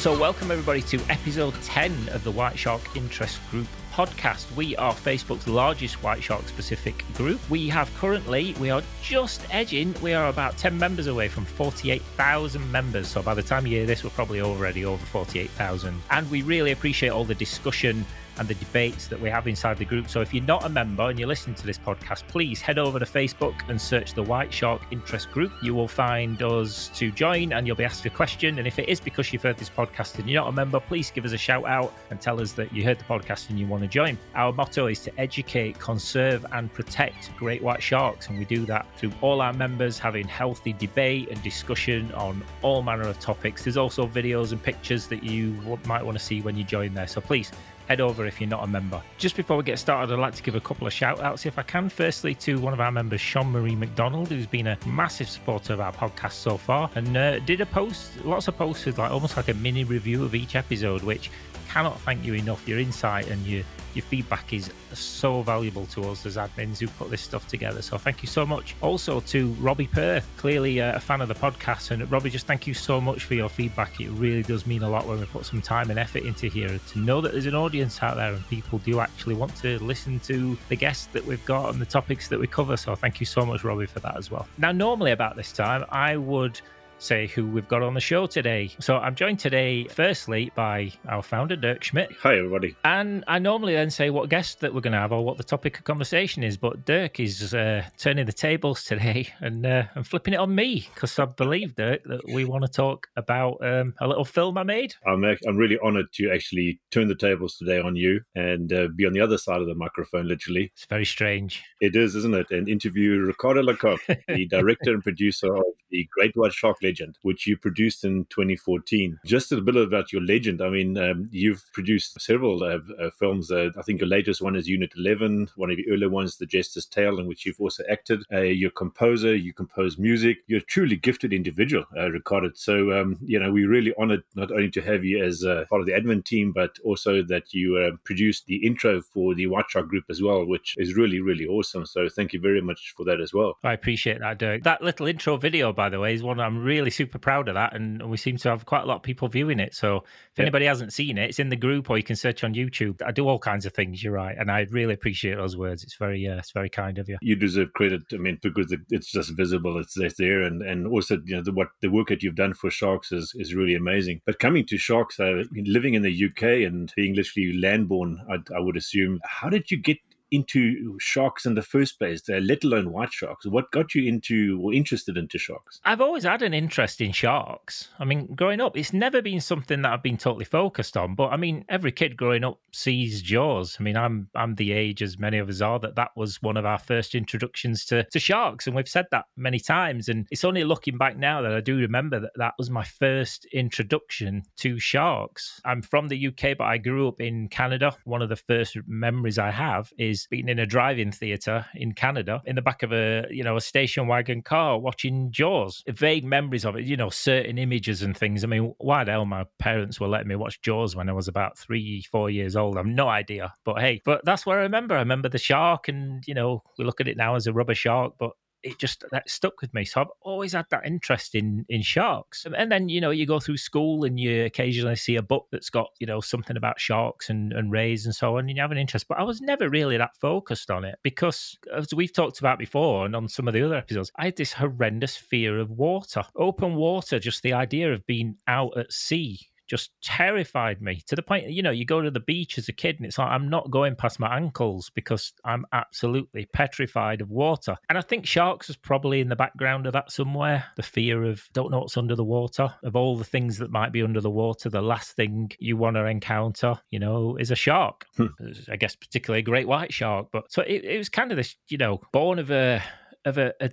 So, welcome everybody to episode 10 of the White Shark Interest Group podcast. We are Facebook's largest White Shark specific group. We have currently, we are just edging, we are about 10 members away from 48,000 members. So, by the time you hear this, we're probably already over 48,000. And we really appreciate all the discussion and the debates that we have inside the group. So if you're not a member and you're listening to this podcast, please head over to Facebook and search the White Shark Interest Group. You will find us to join and you'll be asked a question. And if it is because you've heard this podcast and you're not a member, please give us a shout out and tell us that you heard the podcast and you want to join. Our motto is to educate, conserve, and protect great white sharks. And we do that through all our members having healthy debate and discussion on all manner of topics. There's also videos and pictures that you might want to see when you join there. So please head over if you're not a member. Just before we get started, I'd like to give a couple of shout outs if I can. Firstly, to one of our members, Sean Marie McDonald, who's been a massive supporter of our podcast so far and uh, did a post, lots of posts with like almost like a mini review of each episode, which cannot thank you enough. Your insight and your your feedback is so valuable to us as admins who put this stuff together. So thank you so much. Also to Robbie Perth, clearly uh, a fan of the podcast. And Robbie, just thank you so much for your feedback. It really does mean a lot when we put some time and effort into here to know that there's an audience out there and people do actually want to listen to the guests that we've got and the topics that we cover. So thank you so much, Robbie, for that as well. Now, normally about this time, I would say who we've got on the show today. So I'm joined today, firstly, by our founder, Dirk Schmidt. Hi, everybody. And I normally then say what guest that we're going to have or what the topic of conversation is, but Dirk is uh, turning the tables today and, uh, and flipping it on me because I believe, Dirk, that we want to talk about um, a little film I made. I'm, I'm really honored to actually turn the tables today on you and uh, be on the other side of the microphone, literally. It's very strange. It is, isn't it? And interview Ricardo Lecoq, the director and producer of the Great White Shark Legend, which you produced in 2014. Just a bit about your legend. I mean, um, you've produced several uh, uh, films. Uh, I think your latest one is Unit 11, one of your earlier ones, The Jester's Tale, in which you've also acted. Uh, you're a composer, you compose music. You're a truly gifted individual, uh, Ricardo. So, um, you know, we're really honored not only to have you as uh, part of the admin team, but also that you uh, produced the intro for the White Shark group as well, which is really, really awesome. So, thank you very much for that as well. I appreciate that, Dirk. That little intro video, by the way, is one I'm really super proud of that, and we seem to have quite a lot of people viewing it. So if yeah. anybody hasn't seen it, it's in the group, or you can search on YouTube. I do all kinds of things. You're right, and I really appreciate those words. It's very, uh, it's very kind of you. You deserve credit. I mean, because it's just visible. It's, it's there, and and also you know the, what the work that you've done for sharks is is really amazing. But coming to sharks, uh, living in the UK and being literally landborn, I, I would assume. How did you get into sharks in the first place, let alone white sharks? What got you into or interested into sharks? I've always had an interest in sharks. I mean, growing up, it's never been something that I've been totally focused on. But I mean, every kid growing up sees Jaws. I mean, I'm I'm the age as many of us are that that was one of our first introductions to to sharks, and we've said that many times. And it's only looking back now that I do remember that that was my first introduction to sharks. I'm from the UK, but I grew up in Canada. One of the first memories I have is being in a drive-in theater in Canada in the back of a you know a station wagon car watching Jaws. Vague memories of it, you know, certain images and things. I mean, why the hell my parents were letting me watch Jaws when I was about three, four years old? I've no idea. But hey, but that's what I remember. I remember the shark, and you know, we look at it now as a rubber shark, but it just that stuck with me. So I've always had that interest in in sharks. And then you know you go through school and you occasionally see a book that's got you know something about sharks and and rays and so on, and you have an interest. But I was never really that focused on it because as we've talked about before and on some of the other episodes, I had this horrendous fear of water, open water. Just the idea of being out at sea just terrified me to the point, you know, you go to the beach as a kid and it's like, I'm not going past my ankles because I'm absolutely petrified of water. And I think sharks is probably in the background of that somewhere. The fear of don't know what's under the water, of all the things that might be under the water, the last thing you want to encounter, you know, is a shark. Hmm. I guess particularly a great white shark. But so it, it was kind of this, you know, born of a of a, a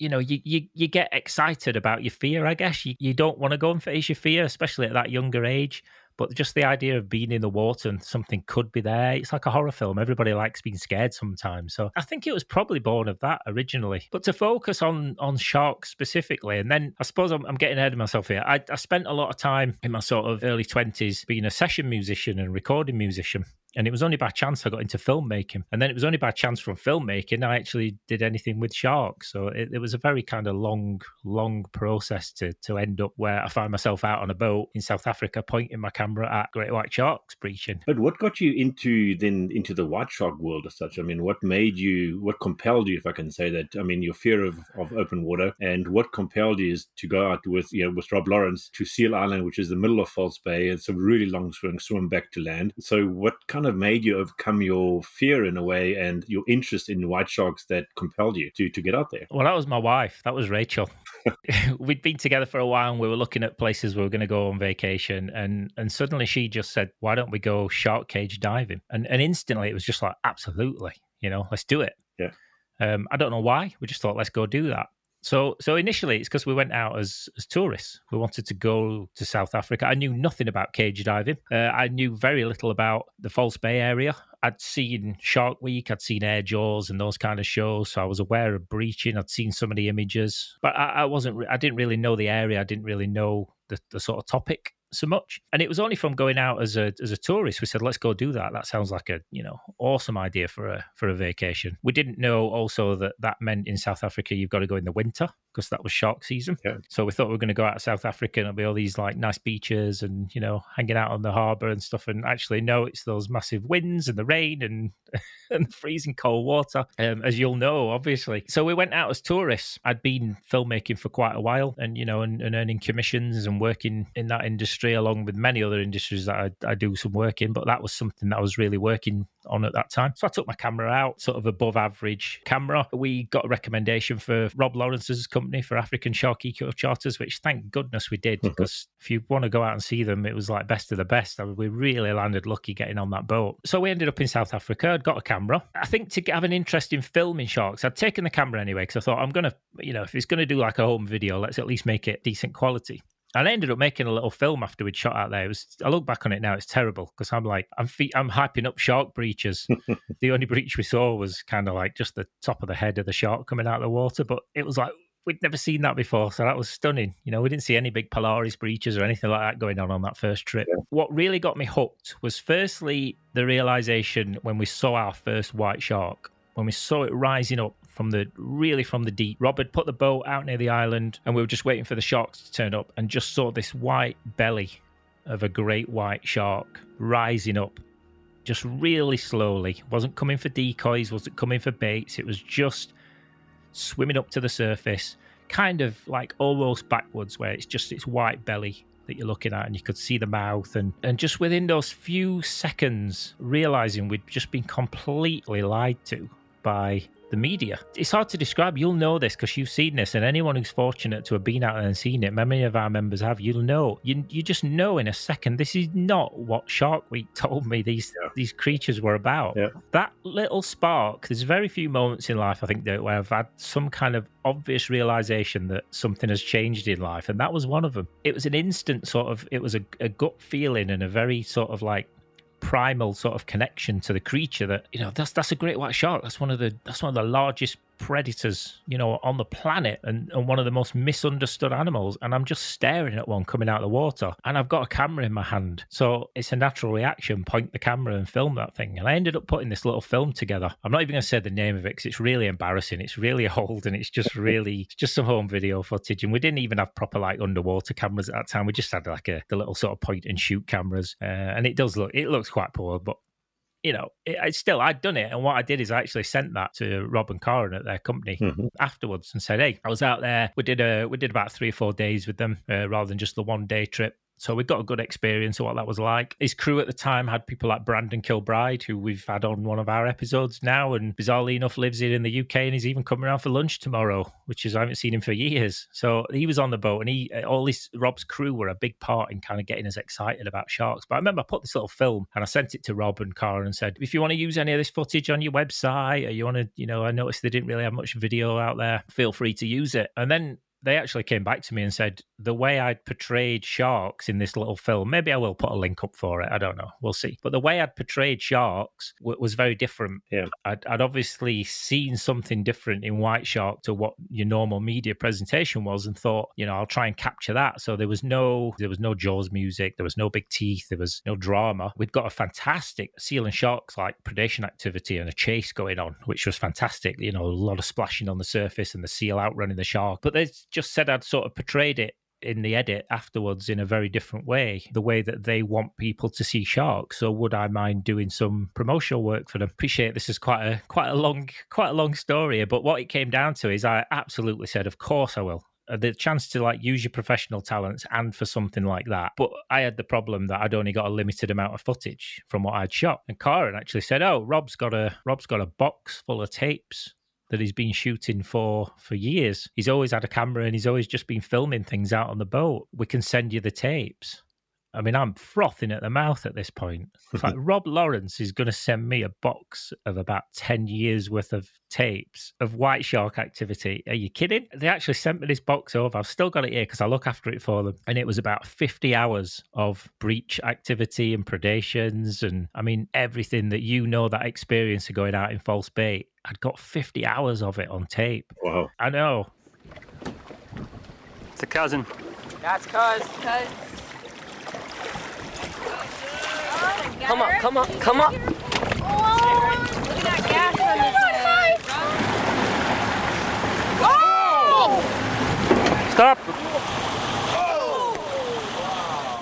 you know, you, you you get excited about your fear. I guess you, you don't want to go and face your fear, especially at that younger age. But just the idea of being in the water and something could be there, it's like a horror film. Everybody likes being scared sometimes. So I think it was probably born of that originally. But to focus on on sharks specifically, and then I suppose I'm, I'm getting ahead of myself here. I, I spent a lot of time in my sort of early 20s being a session musician and recording musician. And it was only by chance I got into filmmaking. And then it was only by chance from filmmaking I actually did anything with sharks. So it, it was a very kind of long, long process to, to end up where I find myself out on a boat in South Africa pointing my camera at great white sharks breaching. But what got you into then into the white shark world as such? I mean, what made you, what compelled you, if I can say that? I mean, your fear of, of open water and what compelled you is to go out with, you know, with Rob Lawrence to Seal Island, which is the middle of False Bay. It's a really long swim, swim back to land. So what kind of made you overcome your fear in a way and your interest in white sharks that compelled you to, to get out there? Well, that was my wife. That was Rachel. We'd been together for a while and we were looking at places we were going to go on vacation. And, and suddenly she just said, why don't we go shark cage diving? And, and instantly it was just like, absolutely, you know, let's do it. Yeah. Um, I don't know why. We just thought, let's go do that. So, so initially, it's because we went out as as tourists. We wanted to go to South Africa. I knew nothing about cage diving. Uh, I knew very little about the False Bay area. I'd seen Shark Week, I'd seen Air Jaws and those kind of shows, so I was aware of breaching. I'd seen some of the images, but I, I wasn't. I didn't really know the area. I didn't really know the, the sort of topic so much. And it was only from going out as a as a tourist we said, let's go do that. That sounds like a you know awesome idea for a for a vacation. We didn't know also that that meant in South Africa you've got to go in the winter because that was shark season. Yeah. So we thought we were going to go out to South Africa and it'll be all these like nice beaches and you know hanging out on the harbour and stuff. And actually, no, it's those massive winds and the rain and and freezing cold water, um, as you'll know, obviously. So we went out as tourists. I'd been filmmaking for quite a while, and you know, and, and earning commissions and working in that industry along with many other industries that I, I do some work in. But that was something that I was really working on at that time. So I took my camera out, sort of above average camera. We got a recommendation for Rob Lawrence's company for African Shark Eco Charters, which thank goodness we did, mm-hmm. because if you want to go out and see them, it was like best of the best. I mean, we really landed lucky getting on that boat. So we ended up in South Africa. I'd got a camera. I think to have an interest in filming sharks, I'd taken the camera anyway, because I thought I'm going to, you know, if it's going to do like a home video, let's at least make it decent quality. And I ended up making a little film after we'd shot out there. It was, I look back on it now, it's terrible because I'm like, I'm fe- I'm hyping up shark breaches. the only breach we saw was kind of like just the top of the head of the shark coming out of the water, but it was like we'd never seen that before, so that was stunning. You know, we didn't see any big Polaris breaches or anything like that going on on that first trip. Yeah. What really got me hooked was firstly the realization when we saw our first white shark, when we saw it rising up from the really from the deep. Robert put the boat out near the island, and we were just waiting for the sharks to turn up, and just saw this white belly of a great white shark rising up just really slowly. Wasn't coming for decoys, wasn't coming for baits. It was just swimming up to the surface, kind of like almost backwards, where it's just its white belly that you're looking at, and you could see the mouth. And, and just within those few seconds, realizing we'd just been completely lied to by the media. It's hard to describe. You'll know this because you've seen this, and anyone who's fortunate to have been out there and seen it, many of our members have. You'll know. You you just know in a second. This is not what Shark Week told me these Yeah. these creatures were about. Yeah. That little spark. There's very few moments in life I think that where I've had some kind of obvious realization that something has changed in life, and that was one of them. It was an instant sort of. It was a, a gut feeling and a very sort of like primal sort of connection to the creature that you know that's that's a great white shark. That's one of the that's one of the largest predators you know on the planet and, and one of the most misunderstood animals and i'm just staring at one coming out of the water and i've got a camera in my hand. So it's a natural reaction point the camera and film that thing. And i ended up putting this little film together. I'm not even going to say the name of it because it's really embarrassing. It's really old and it's just really it's just some home video footage. And we didn't even have proper like underwater cameras at that time. We just had like a the little sort of point and shoot cameras. Uh, and it does look it looks quite poor but you know, it, I still I'd done it, and what I did is I actually sent that to Rob and Karen at their company Mhm. afterwards and said, "Hey, I was out there. We did a we did about three or four days with them uh, rather than just the one day trip." So we got a good experience of what that was like. His crew at the time had people like Brandon Kilbride, who we've had on one of our episodes now, and bizarrely enough lives here in the UK, and he's even coming around for lunch tomorrow, which is I haven't seen him for years. So he was on the boat, and he all this Rob's crew were a big part in kind of getting us excited about sharks. But I remember I put this little film and I sent it to Rob and Karen and said, if you want to use any of this footage on your website, or you want to, you know, I noticed they didn't really have much video out there, feel free to use it. And then they actually came back to me and said the way I'd portrayed sharks in this little film, maybe I will put a link up for it. I don't know. We'll see. But the way I'd portrayed sharks w- was very different. Yeah. I'd, I'd obviously seen something different in White Shark to what your normal media presentation was and thought, you know, I'll try and capture that. So there was no, there was no Jaws music. There was no big teeth. There was no drama. We'd got a fantastic seal and sharks like predation activity and a chase going on, which was fantastic. You know, a lot of splashing on the surface and the seal outrunning the shark. But they just said I'd sort of portrayed it in the edit afterwards in a very different way, the way that they want people to see sharks. So would I mind doing some promotional work for them? Appreciate this is quite a quite a long quite a long story, but what it came down to is I absolutely said, of course I will. Uh, the chance to like use your professional talents and for something like that. But I had the problem that I'd only got a limited amount of footage from what I'd shot. And Karen actually said, "Oh, Rob's got a Rob's got a box full of tapes that he's been shooting for for years. He's always had a camera and he's always just been filming things out on the boat. We can send you the tapes. I mean, I'm frothing at the mouth at this point. It's like Rob Lawrence is going to send me a box of about 10 years worth of tapes of white shark activity. Are you kidding? They actually sent me this box over. I've still got it here because I look after it for them. And it was about 50 hours of breach activity and predations. And I mean, everything that you know that experience of going out in False Bay. I'd got 50 hours of it on tape. Wow. I know. It's a cousin. That's cuz. Cuz. Come on, come on, come on. Look at that gash on head. Stop! Oh! Uh,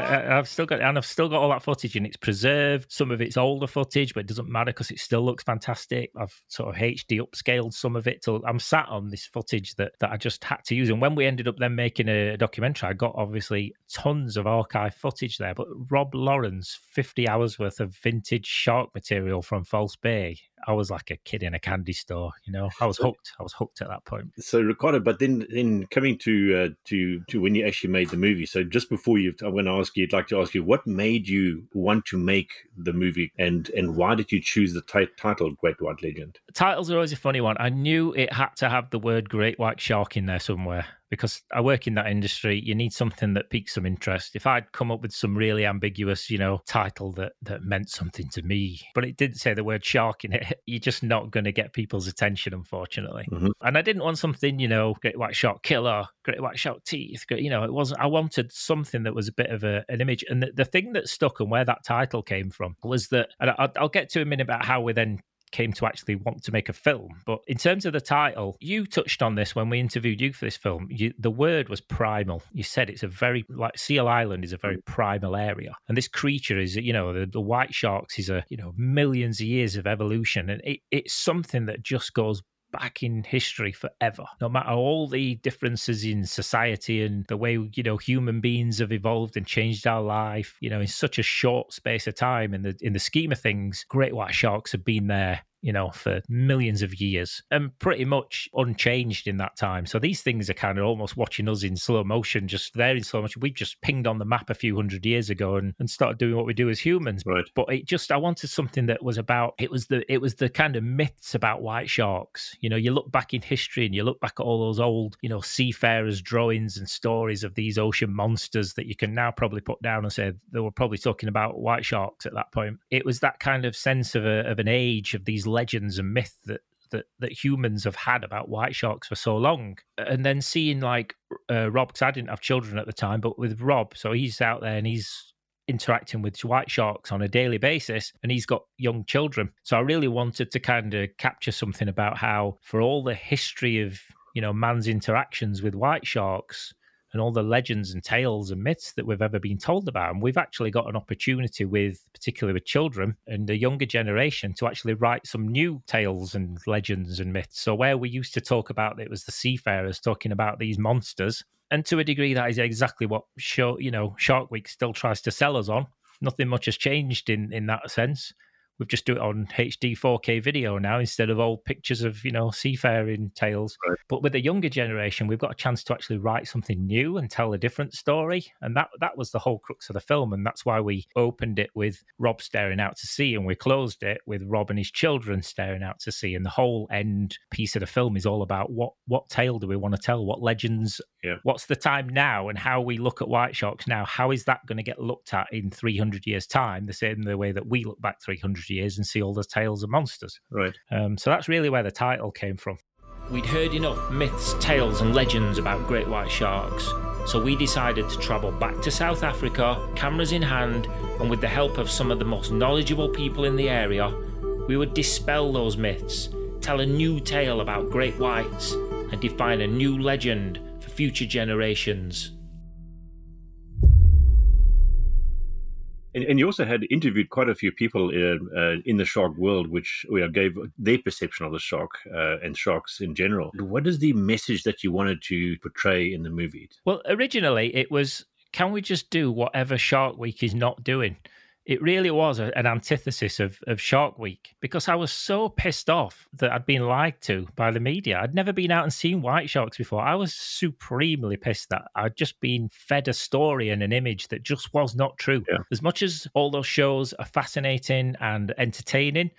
I've still got and I've still got all that footage and it's preserved. Some of it's older footage, but it doesn't matter because it still looks fantastic. I've sort of HD upscaled some of it till I'm sat on this footage that that I just had to use. And when we ended up then making a documentary, I got obviously tons of archive footage there. But Rob Lawrence, 50 hours worth of vintage shark material from False Bay. I was like a kid in a candy store, you know. I was hooked. I was hooked at that point. So Ricardo, but then then coming to uh, to to when you actually made the movie. So just before you, I'm going to ask you. I'd like to ask you, what made you want to make the movie, and and why did you choose the ti- title Great White Legend? titles are always a funny one. I knew it had to have the word great white shark in there somewhere because I work in that industry. You need something that piques some interest. If I'd come up with some really ambiguous, you know, title that that meant something to me, but it didn't say the word shark in it, you're just not going to get people's attention, unfortunately. Mhm. And I didn't want something, you know, great white shark killer, great white shark teeth. Great, you know, it wasn't. I wanted something that was a bit of a, an image. And the, the thing that stuck and where that title came from was that, and I, I'll get to a minute about how we then came to actually want to make a film. But in terms of the title, you touched on this when we interviewed you for this film. You, the word was primal. You said it's a very like Seal Island is a very primal area, and this creature is you know the, the white sharks is a you know millions of years of evolution, and it, it's something that just goes back in history forever. No matter all the differences in society and the way you know human beings have evolved and changed our life you know in such a short space of time in the in the scheme of things great white sharks have been there you know, for millions of years and pretty much unchanged in that time. So these things are kind of almost watching us in slow motion, just there in slow motion. We just pinged on the map a few hundred years ago and, and started doing what we do as humans. Right. But it just I wanted something that was about it was the it was the kind of myths about white sharks. You know, you look back in history and you look back at all those old, you know, seafarers drawings and stories of these ocean monsters that you can now probably put down and say they were probably talking about white sharks at that point. It was that kind of sense of a, of an age of these legends and myth that that that humans have had about white sharks for so long. And then seeing like uh, rob because i didn't have children at the time but with rob so he's out there and he's interacting with white sharks on a daily basis and he's got young children. So i really wanted to kind of capture something about how for all the history of you know man's interactions with white sharks and all the legends and tales and myths that we've ever been told about. And we've actually got an opportunity with, particularly with children and the younger generation, to actually write some new tales and legends and myths. So where we used to talk about it was the seafarers talking about these monsters. And to a degree, that is exactly what show, you know, Shark Week still tries to sell us on. Nothing much has changed in in that sense We've just do it on HD 4K video now instead of old pictures of you know seafaring tales. Right. But with the younger generation, we've got a chance to actually write something new and tell a different story, and that that was the whole crux of the film, and that's why we opened it with Rob staring out to sea, and we closed it with Rob and his children staring out to sea, and the whole end piece of the film is all about what what tale do we want to tell, what legends, Yeah. what's the time now, and how we look at white sharks now. How is that going to get looked at in 300 years' time, the same the way that we look back 300 years and see all the tales of monsters? Right. Um, so that's really where the title came from. We'd heard enough myths, tales, and legends about great white sharks, so we decided to travel back to South Africa, cameras in hand, and with the help of some of the most knowledgeable people in the area, we would dispel those myths, tell a new tale about great whites, and define a new legend for future generations. And, and you also had interviewed quite a few people uh, uh, in the shark world, which you know, gave their perception of the shark uh, and sharks in general. What is the message that you wanted to portray in the movie? Well, originally it was can we just do whatever Shark Week is not doing? It really was a, an antithesis of, of Shark Week because I was so pissed off that I'd been lied to by the media. I'd never been out and seen white sharks before. I was supremely pissed that I'd just been fed a story and an image that just was not true. Yeah. As much as all those shows are fascinating and entertaining,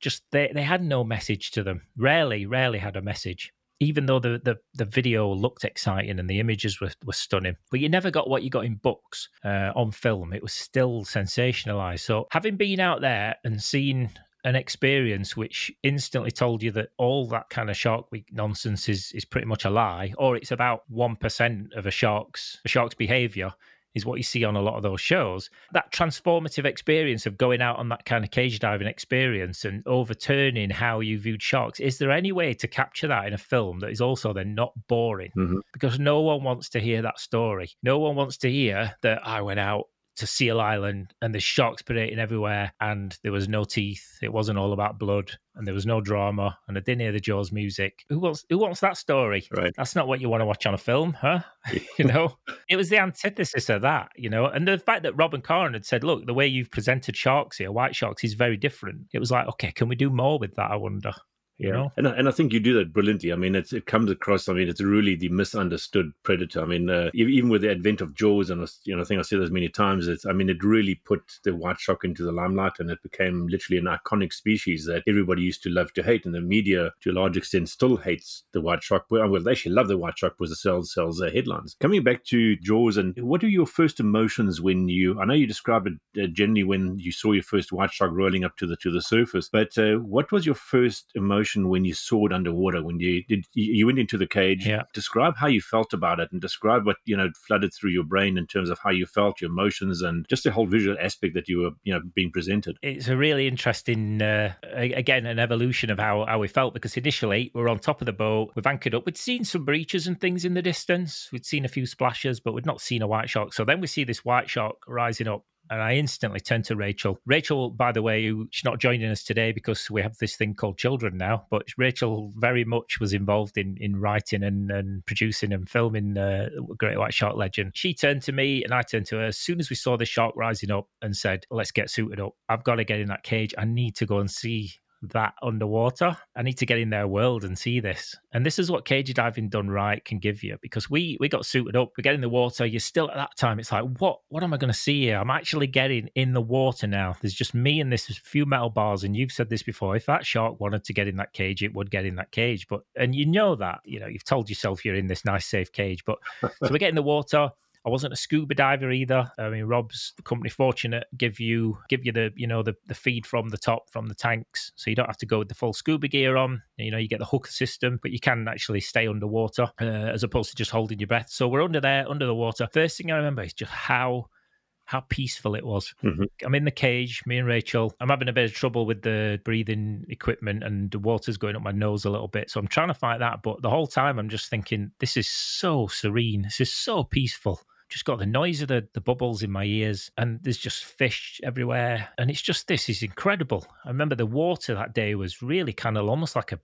just they, they had no message to them. Rarely, rarely had a message even though the, the, the video looked exciting and the images were, were stunning, but you never got what you got in books uh, on film. It was still sensationalized. So, having been out there and seen an experience which instantly told you that all that kind of Shark Week nonsense is is pretty much a lie, or it's about one percent of a shark's a shark's behavior, is what you see on a lot of those shows. That transformative experience of going out on that kind of cage diving experience and overturning how you viewed sharks. Is there any way to capture that in a film that is also then not boring? Mhm. Because no one wants to hear that story. No one wants to hear that I went out to Seal Island and the sharks predating everywhere and there was no teeth. It wasn't all about blood and there was no drama and I didn't hear the Jaws music. Who wants who wants that story? Right. That's not what you want to watch on a film, huh? you know? It was the antithesis of that, you know. And the fact that Rob and Karen had said, look, the way you've presented sharks here, white sharks, is very different. It was like, okay, can we do more with that? I wonder. You know? And, I- and I think you do that brilliantly. I mean, it's, it comes across. I mean, it's really the misunderstood predator. I mean, uh, even with the advent of Jaws, and you know, I think I said this many times. It's, I mean, it really put the white shark into the limelight, and it became literally an iconic species that everybody used to love to hate, and the media, to a large extent, still hates the white shark. Well, well, they actually love the white shark because it sells sells uh, headlines. Coming back to Jaws, and what are your first emotions when you? I know you described it uh, generally when you saw your first white shark rolling up to the to the surface, but uh, what was your first emotion when you saw it underwater? When you did you you went into the cage? Yeah. Describe how you felt about it, and describe what you know flooded through your brain in terms of how you felt, your emotions, and just the whole visual aspect that you were you know being presented. it's a really interesting uh, again an evolution of how, how we felt because initially we're on top of the boat we've anchored up we'd seen some breaches and things in the distance we'd seen a few splashes but we'd not seen a white shark so then we see this white shark rising up and I instantly turned to Rachel. Rachel, by the way, she's not joining us today because we have this thing called children now. But Rachel very much was involved in in writing and, and producing and filming uh, Great White Shark Legend. She turned to me and I turned to her as soon as we saw the shark rising up and said, "Let's get suited up. I've got to get in that cage. I need to go and see." That underwater, I need to get in their world and see this. And this is what cage diving done right can give you because we we got suited up. We get in the water. You're still at that time. It's like what what am I going to see here? I'm actually getting in the water now. There's just me and this few metal bars. And you've said this before. If that shark wanted to get in that cage, it would get in that cage. But and you know that you know you've told yourself you're in this nice safe cage. But so we get in the water. I wasn't a scuba diver either. I mean, Rob's company fortunate give you give you the you know the the feed from the top from the tanks, so you don't have to go with the full scuba gear on. You know, you get the hookah system, but you can actually stay underwater uh, as opposed to just holding your breath. So we're under there, under the water. First thing I remember is just how how peaceful it was. Mhm. I'm in the cage, me and Rachel. I'm having a bit of trouble with the breathing equipment and the water's going up my nose a little bit. So I'm trying to fight that. But the whole time I'm just thinking, this is so serene. This is so peaceful. Just got the noise of the, the bubbles in my ears, and there's just fish everywhere. And it's just this is incredible. I remember the water that day was really kind of almost like a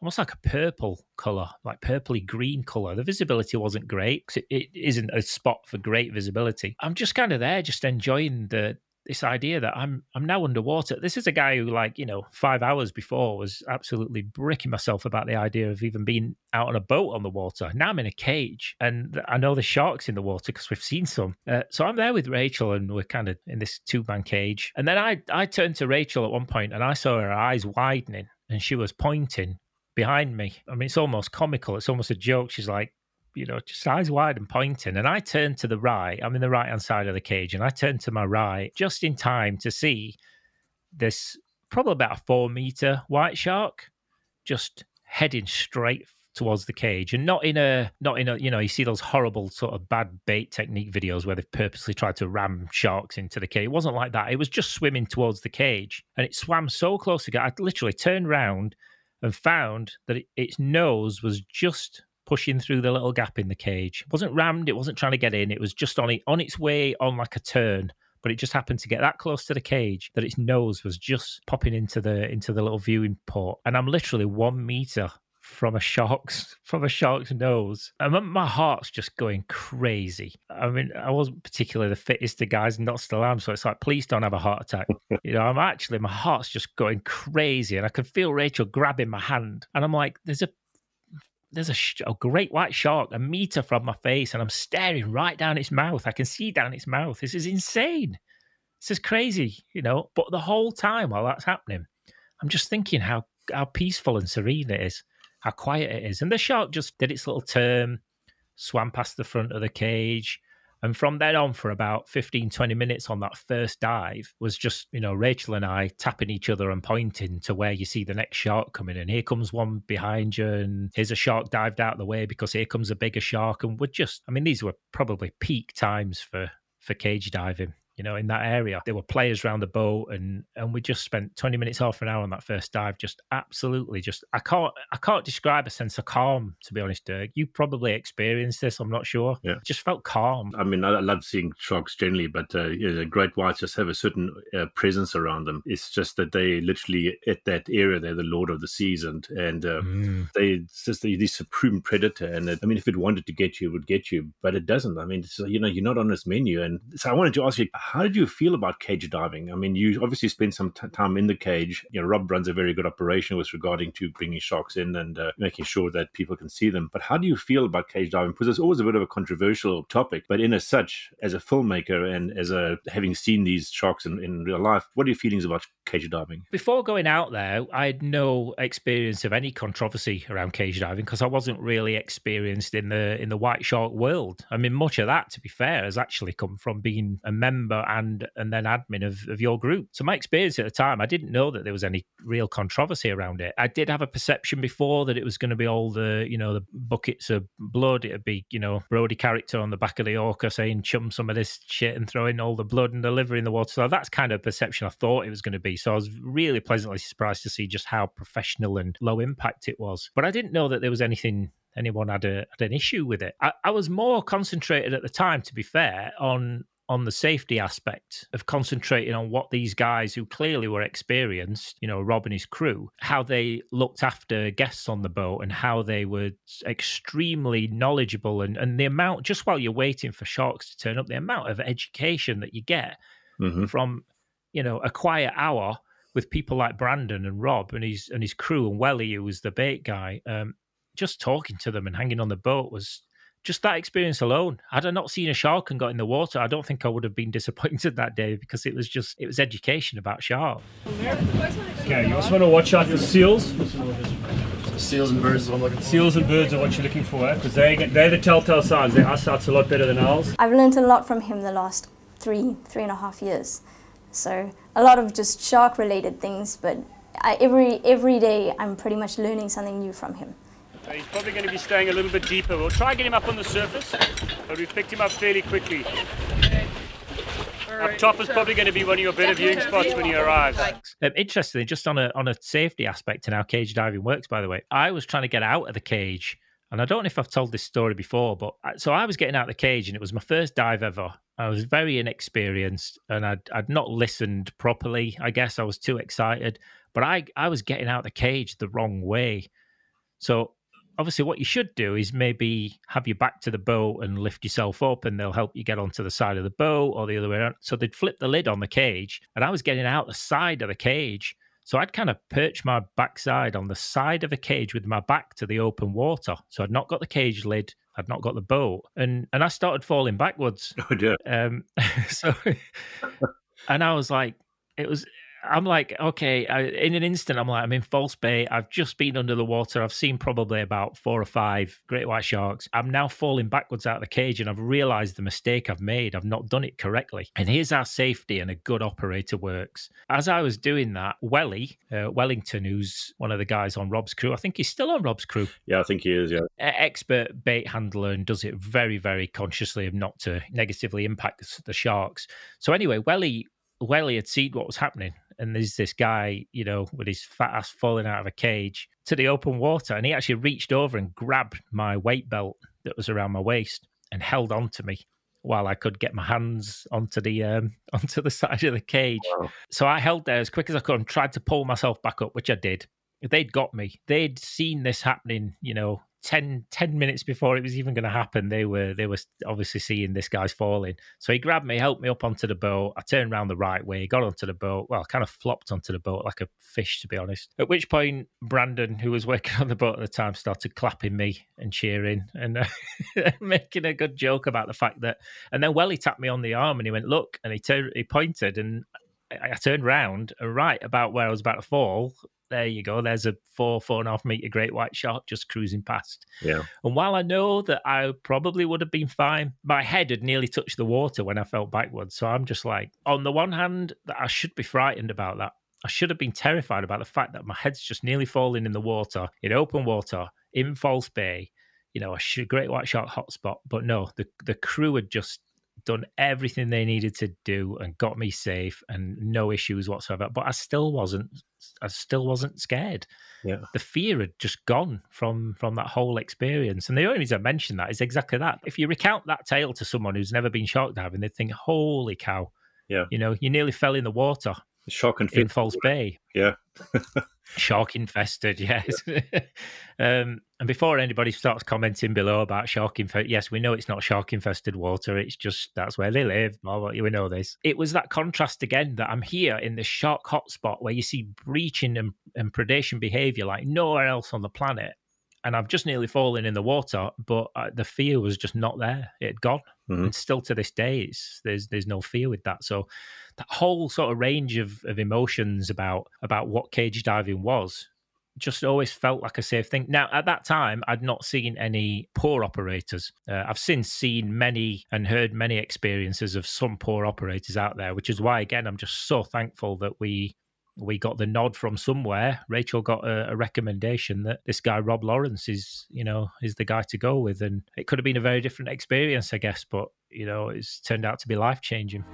almost like a purple color, like purpley green color. The visibility wasn't great 'cause it, it isn't a spot for great visibility. I'm just kind of there, just enjoying the this idea that I'm I'm now underwater. This is a guy who, like, you know, five hours before was absolutely bricking myself about the idea of even being out on a boat on the water. Now I'm in a cage, and I know the sharks in the water because we've seen some. Uh, so I'm there with Rachel, and we're kind of in this two man cage. And then I I turned to Rachel at one point, and I saw her eyes widening, and she was pointing behind me. I mean, it's almost comical. It's almost a joke. She's like, you know, just eyes wide and pointing. And I turned to the right. I'm in the right hand side of the cage, and I turned to my right just in time to see this probably about a four meter white shark just heading straight towards the cage and not in a not in a you know you see those horrible sort of bad bait technique videos where they've purposely tried to ram sharks into the cage it wasn't like that it was just swimming towards the cage and it swam so close to get i literally turned around and found that it, its nose was just pushing through the little gap in the cage. It wasn't rammed, it wasn't trying to get in, it was just on it on its way on like a turn. But it just happened to get that close to the cage that its nose was just popping into the into the little viewing port. And I'm literally one meter from a shark's from a shark's nose. And my heart's just going crazy. I mean, I wasn't particularly the fittest of guys, not still am. So it's like, please don't have a heart attack. you know, I'm actually my heart's just going crazy, and I can feel Rachel grabbing my hand, and I'm like, there's a there's a, sh- a, great white shark a meter from my face and i'm staring right down its mouth i can see down its mouth this is insane this is crazy you know but the whole time while that's happening i'm just thinking how how peaceful and serene it is how quiet it is and the shark just did its little turn swam past the front of the cage and from then on, for about 15, 20 minutes on that first dive, was just, you know, Rachel and I tapping each other and pointing to where you see the next shark coming. And here comes one behind you, and here's a shark dived out of the way because here comes a bigger shark. And we're just, I mean, these were probably peak times for for cage diving you know, in that area. There were players around the boat and and we just spent 20 minutes, half an hour on that first dive. Just absolutely just I can't I can't describe a sense of calm, to be honest, Dirk. You probably experienced this, I'm not sure. Yeah. Just felt calm. I mean, I love seeing sharks generally, but uh, you know, the great whites just have a certain uh, presence around them. It's just that they literally at that area, they're the lord of the seas and and uh, mm. they just the, the supreme predator. And it, I mean, if it wanted to get you, it would get you, but it doesn't. I mean, you know, you're not on its menu. And so I wanted to ask you, how did you feel about cage diving? I mean, you obviously spent some t- time in the cage. You know, Rob runs a very good operation with regarding to bringing sharks in and uh, making sure that people can see them. But how do you feel about cage diving? Because it's always a bit of a controversial topic. But in as such, as a filmmaker and as a having seen these sharks in, in real life, what are your feelings about cage diving? Before going out there, I had no experience of any controversy around cage diving because I wasn't really experienced in the in the white shark world. I mean, much of that, to be fair, has actually come from being a member and and then admin of, of your group. So my experience at the time, I didn't know that there was any real controversy around it. I did have a perception before that it was going to be all the, you know, the buckets of blood. It'd be, you know, Brody character on the back of the orca saying chum some of this shit and throwing all the blood and the liver in the water. So that's kind of perception I thought it was going to be. So I was really pleasantly surprised to see just how professional and low impact it was. But I didn't know that there was anything anyone had, a, had an issue with it. I, I, was more concentrated at the time, to be fair, on on the safety aspect of concentrating on what these guys who clearly were experienced, you know, Rob and his crew, how they looked after guests on the boat and how they were extremely knowledgeable and, and the amount, just while you're waiting for sharks to turn up, the amount of education that you get mm-hmm. from, you know, a quiet hour with people like Brandon and Rob and his and his crew and Welly, who was the bait guy. Um, just talking to them and hanging on the boat was just that experience alone, had I not seen a shark and got in the water, I don't think I would have been disappointed that day because it was just it was education about sharks. Okay, you also want to watch out for seals. Seals and birds is what I'm looking for. Seals and birds are what you're looking for, eh? because they they're the telltale signs. Their eyesight's a lot better than ours. I've learned a lot from him the last three three and a half years. So a lot of just shark related things, but I, every every day I'm pretty much learning something new from him. So he's probably going to be staying a little bit deeper. We'll try and get him up on the surface, but we've picked him up fairly quickly. Up top is probably going to be one of your better viewing spots when he arrives. Um, interestingly, just on a on a safety aspect and how cage diving works, by the way, I was trying to get out of the cage, and I don't know if I've told this story before, but so I was getting out of the cage, and it was my first dive ever. I was very inexperienced, and I'd I'd not listened properly. I guess I was too excited, but I I was getting out of the cage the wrong way. So obviously, what you should do is maybe have your back to the boat and lift yourself up, and they'll help you get onto the side of the boat or the other way around. So they'd flip the lid on the cage, and I was getting out the side of the cage. So I'd kind of perch my backside on the side of a cage with my back to the open water. So I'd not got the cage lid, I'd not got the boat, and and I started falling backwards. Oh dear. Um, so, and I was like, it was. I'm like, okay, I, in an instant, I'm like, I'm in false bay. I've just been under the water. I've seen probably about four or five great white sharks. I'm now falling backwards out of the cage and I've realized the mistake I've made. I've not done it correctly. And here's how safety and a good operator works. As I was doing that, Welly, uh, Wellington, who's one of the guys on Rob's crew, I think he's still on Rob's crew, Yeah, I think he is. Yeah. expert bait handler and does it very, very consciously of not to negatively impact the sharks. So anyway, Welly, Welly had seen what was happening, and there's this guy, you know, with his fat ass falling out of a cage to the open water, and he actually reached over and grabbed my weight belt that was around my waist and held on to me while I could get my hands onto the um, onto the side of the cage. Wow. So I held there as quick as I could and tried to pull myself back up, which I did. They'd got me. They'd seen this happening, you know, 10, 10 minutes before it was even going to happen. They were they were obviously seeing this guy's falling. So he grabbed me, helped me up onto the boat. I turned around the right way, got onto the boat. Well, kind of flopped onto the boat like a fish, to be honest. At which point, Brandon, who was working on the boat at the time, started clapping me and cheering and uh, making a good joke about the fact that. And then Welly tapped me on the arm and he went, "Look," and he turned, he pointed, and I I turned round, and right about where I was about to fall. There you go. There's a four, four and a half meter great white shark just cruising past. Yeah. And while I know that I probably would have been fine, my head had nearly touched the water when I fell backwards. So I'm just like, on the one hand, that I should be frightened about that. I should have been terrified about the fact that my head's just nearly falling in the water, in open water, in False Bay, you know, a great white shark hotspot. But no, the the crew had just done everything they needed to do and got me safe and no issues whatsoever. But I still wasn't I still wasn't scared. Yeah. The fear had just gone from from that whole experience. And the only reason I mention that is exactly that. If you recount that tale to someone who's never been shark diving, they'd think, Holy cow. Yeah. You know, you nearly fell in the water Shark and in. False Bay. Yeah. Shark infested, yes. um, and before anybody starts commenting below about shark infested, yes, we know it's not shark infested water. It's just that's where they live. Blah, blah, we know this. It was that contrast again that I'm here in the shark hotspot where you see breaching and, and predation behavior like nowhere else on the planet. And I've just nearly fallen in the water, but uh, the fear was just not there. It had gone, Mhm. and still to this day, it's, there's there's no fear with that. So that whole sort of range of, of emotions about about what cage diving was just always felt like a safe thing. Now, at that time, I'd not seen any poor operators. Uh, I've since seen many and heard many experiences of some poor operators out there, which is why, again, I'm just so thankful that we we got the nod from somewhere. Rachel got a, a recommendation that this guy Rob Lawrence is, you know, is the guy to go with, and it could have been a very different experience, I guess, but you know, it's turned out to be life changing.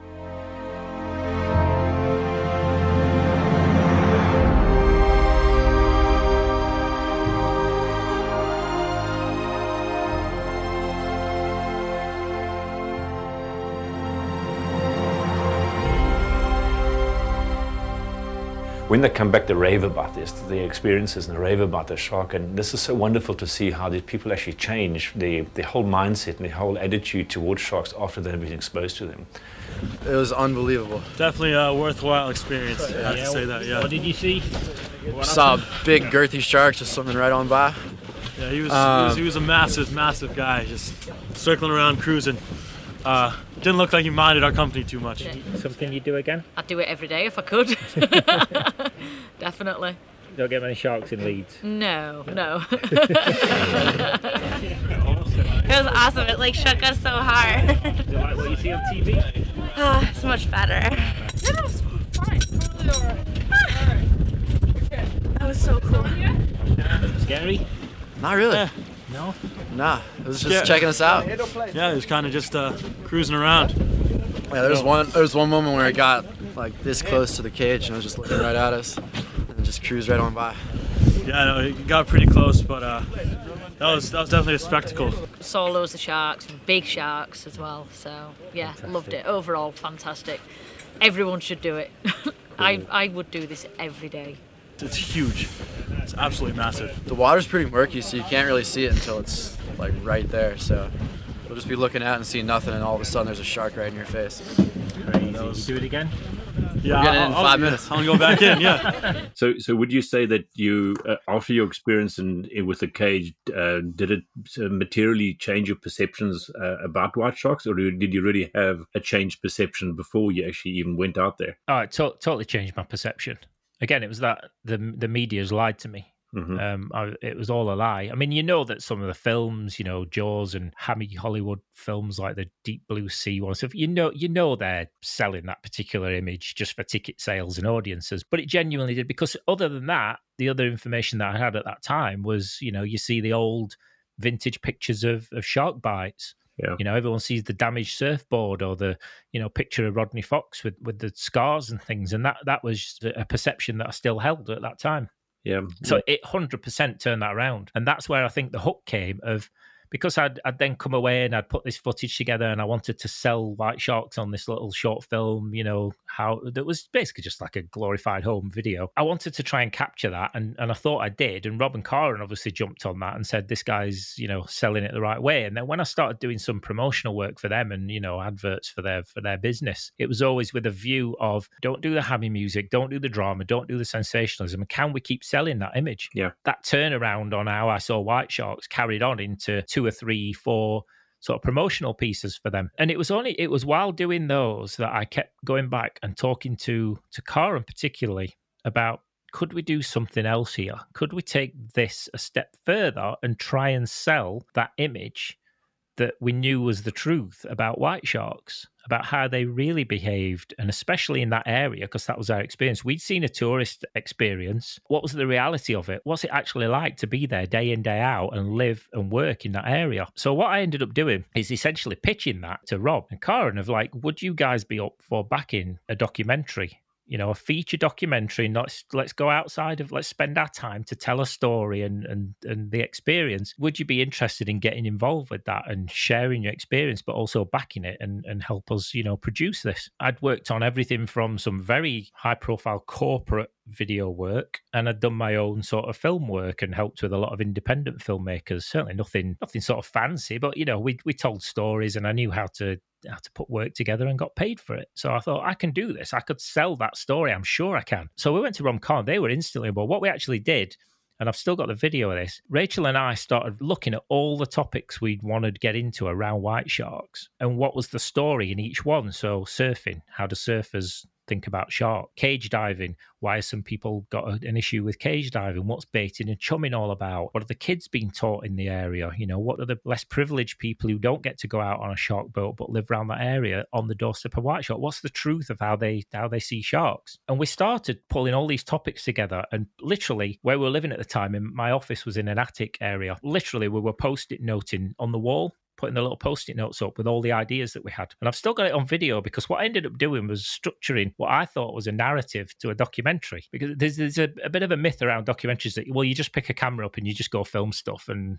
When they come back, they rave about this, the experiences, and they rave about the shark. And this is so wonderful to see how these people actually change their, their whole mindset and their whole attitude towards sharks after they've been exposed to them. It was unbelievable. Definitely a worthwhile experience. I have to say that. Yeah. What did you see? Saw a big girthy shark just swimming right on by. Yeah. He was, he Um, was. He was a massive, massive guy, just circling around, cruising. Uh, didn't look like he minded our company too much. Something you'd do again? I'd do it every day if I could. Definitely. Don't get many sharks in Leeds. No, no. it was awesome. It like shook us so hard. Do you like what you see on TV? Ah, it's much better. That was so cool. Scary? Not really. Yeah. No. Nah, it was just Yeah. checking us out. Yeah, he was kind of just uh, cruising around. Yeah, there was one. There was one moment where it got like this close to the cage and it was just looking right at us, and just cruised right on by. Yeah, no, he got pretty close, but uh, that was that was definitely a spectacle. Saw loads of sharks, big sharks as well. So yeah, loved it. Overall, fantastic. Everyone should do it. I I would do this every day. It's huge. It's absolutely massive. The water's pretty murky, so you can't really see it until it's like right there. So you'll just be looking out and seeing nothing, and all of a sudden there's a shark right in your face. Crazy. You do it again? Yeah, We're getting I'll, in I'll- five minutes. I'm gonna go back in. Yeah. So, so would you say that you, uh, after your experience in, in with the cage, uh, did it uh, materially change your perceptions uh, about white sharks, or did you really have a changed perception before you actually even went out there? Oh, it to- totally changed my perception. Again, it was that the the media's lied to me. Mhm. Um, I, it was all a lie. I mean, you know that some of the films, you know, Jaws and hammy Hollywood films like the Deep Blue Sea ones, if you know, you know they're selling that particular image just for ticket sales and audiences. But it genuinely did because other than that, the other information that I had at that time was, you know, you see the old vintage pictures of, of shark bites. Yeah. You know, everyone sees the damaged surfboard or the, you know, picture of Rodney Fox with, with the scars and things. And that, that was a perception that I still held at that time. Yeah. So it hundred percent turned that around, and that's where I think the hook came of because I'd I'd then come away and I'd put this footage together, and I wanted to sell White Sharks on this little short film. You know how that was basically just like a glorified home video. I wanted to try and capture that, and and I thought I did. And Rob and Karen obviously jumped on that and said this guy's you know selling it the right way. And then when I started doing some promotional work for them and you know adverts for their for their business, it was always with a view of don't do the hammy music, don't do the drama, don't do the sensationalism. And can we keep selling that image? Yeah. That turnaround on how I saw White Sharks carried on into two or three, four sort of promotional pieces for them. And it was only it was while doing those that I kept going back and talking to to Karen particularly about could we do something else here? Could we take this a step further and try and sell that image that we knew was the truth about white sharks, about how they really behaved, and especially in that area, because that was our experience. We'd seen a tourist experience. What was the reality of it? What's it actually like to be there day in, day out and live and work in that area? So, what I ended up doing is essentially pitching that to Rob and Karen of like, would you guys be up for backing a documentary you know, a feature documentary. Not let's go outside of let's spend our time to tell a story and and and the experience. Would you be interested in getting involved with that and sharing your experience, but also backing it and and help us, you know, produce this? I'd worked on everything from some very high profile corporate video work and I'd done my own sort of film work and helped with a lot of independent filmmakers. Certainly nothing nothing sort of fancy, but you know, we we told stories and I knew how to how to put work together and got paid for it. So I thought I can do this. I could sell that story. I'm sure I can. So we went to RomCon. They were instantly, but what we actually did, and I've still got the video of this. Rachel and I started looking at all the topics we'd wanted to get into around white sharks and what was the story in each one. So surfing, how do surfers think about shark, cage diving, why have some people got an issue with cage diving, what's baiting and chumming all about, what are the kids being taught in the area, you know, what are the less privileged people who don't get to go out on a shark boat but live around that area on the doorstep of white shark, what's the truth of how they how they see sharks? And we started pulling all these topics together and literally where we were living at the time, in my office was in an attic area. Literally we were post-it noting on the wall putting the little post-it notes up with all the ideas that we had. And I've still got it on video because what I ended up doing was structuring what I thought was a narrative to a documentary. Because there's, there's a, a bit of a myth around documentaries that, well, you just pick a camera up and you just go film stuff and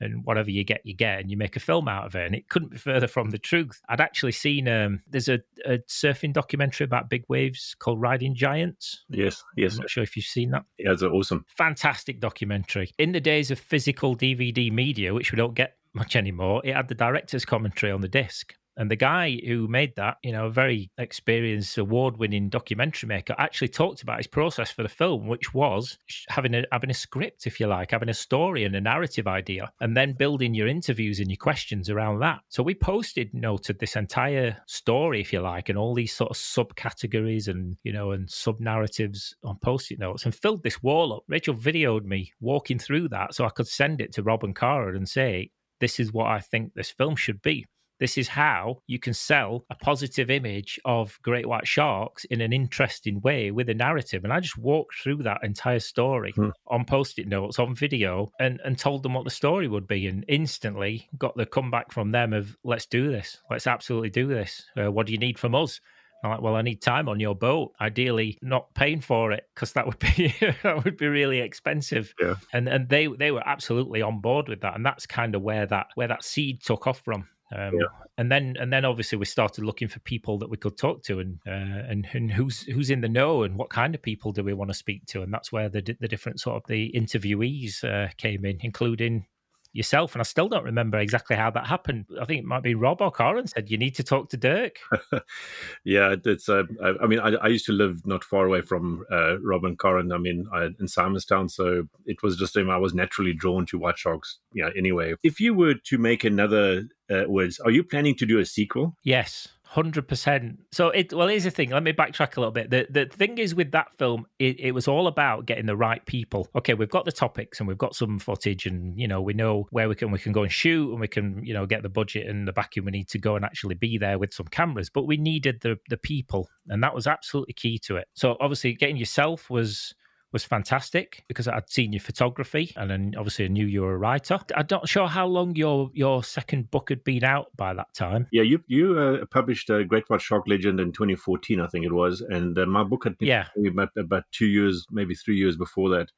and whatever you get, you get, and you make a film out of it. And it couldn't be further from the truth. I'd actually seen um, there's a, a surfing documentary about big waves called Riding Giants. Yes, yes. I'm not sure if you've seen that. Yeah, it's awesome. Fantastic documentary. In the days of physical DVD media, which we don't get much anymore, it had the director's commentary on the disc. And the guy who made that, you know, a very experienced, award-winning documentary maker, actually talked about his process for the film, which was having a having a script, if you like, having a story and a narrative idea, and then building your interviews and your questions around that. So we posted, noted this entire story, if you like, and all these sort of subcategories and you know and sub narratives on post-it notes, and filled this wall up. Rachel videoed me walking through that, so I could send it to Rob and Karen and say, "This is what I think this film should be." This is how you can sell a positive image of great white sharks in an interesting way with a narrative. And I just walked through that entire story Hmm. on post it notes, on video, and, and told them what the story would be. And instantly got the comeback from them of, let's do this. Let's absolutely do this. Uh, what do you need from us? I'm like, well, I need time on your boat. Ideally, not paying for it because that would be that would be really expensive. Yeah. And and they they were absolutely on board with that, and that's kind of where that where that seed took off from. Um, Yeah. And then, and then, obviously, we started looking for people that we could talk to, and uh, and and who's who's in the know, and what kind of people do we want to speak to, and that's where the the different sort of the interviewees uh, came in, including yourself. And I still don't remember exactly how that happened. I think it might be Rob or Karen said you need to talk to Dirk. yeah, it's. Uh, I, I mean, I, I used to live not far away from uh, Rob and Karen. I mean, I, in Simonstown, so it was just I was naturally drawn to White Sharks. Yeah. Anyway, if you were to make another uh, words, are you planning to do a sequel? Yes, hundred percent. So it well, here's the thing. Let me backtrack a little bit. The the thing is with that film, it, it was all about getting the right people. Okay, we've got the topics and we've got some footage, and you know we know where we can we can go and shoot, and we can you know get the budget and the backing we need to go and actually be there with some cameras. But we needed the the people, and that was absolutely key to it. So obviously, getting yourself was was fantastic because I'd seen your photography and then obviously I knew you were a writer. I'm not sure how long your your second book had been out by that time. Yeah, you you uh, published uh, Great White Shark Legend in 2014, I think it was, and uh, my book had been Yeah. about, about two years, maybe three years before that.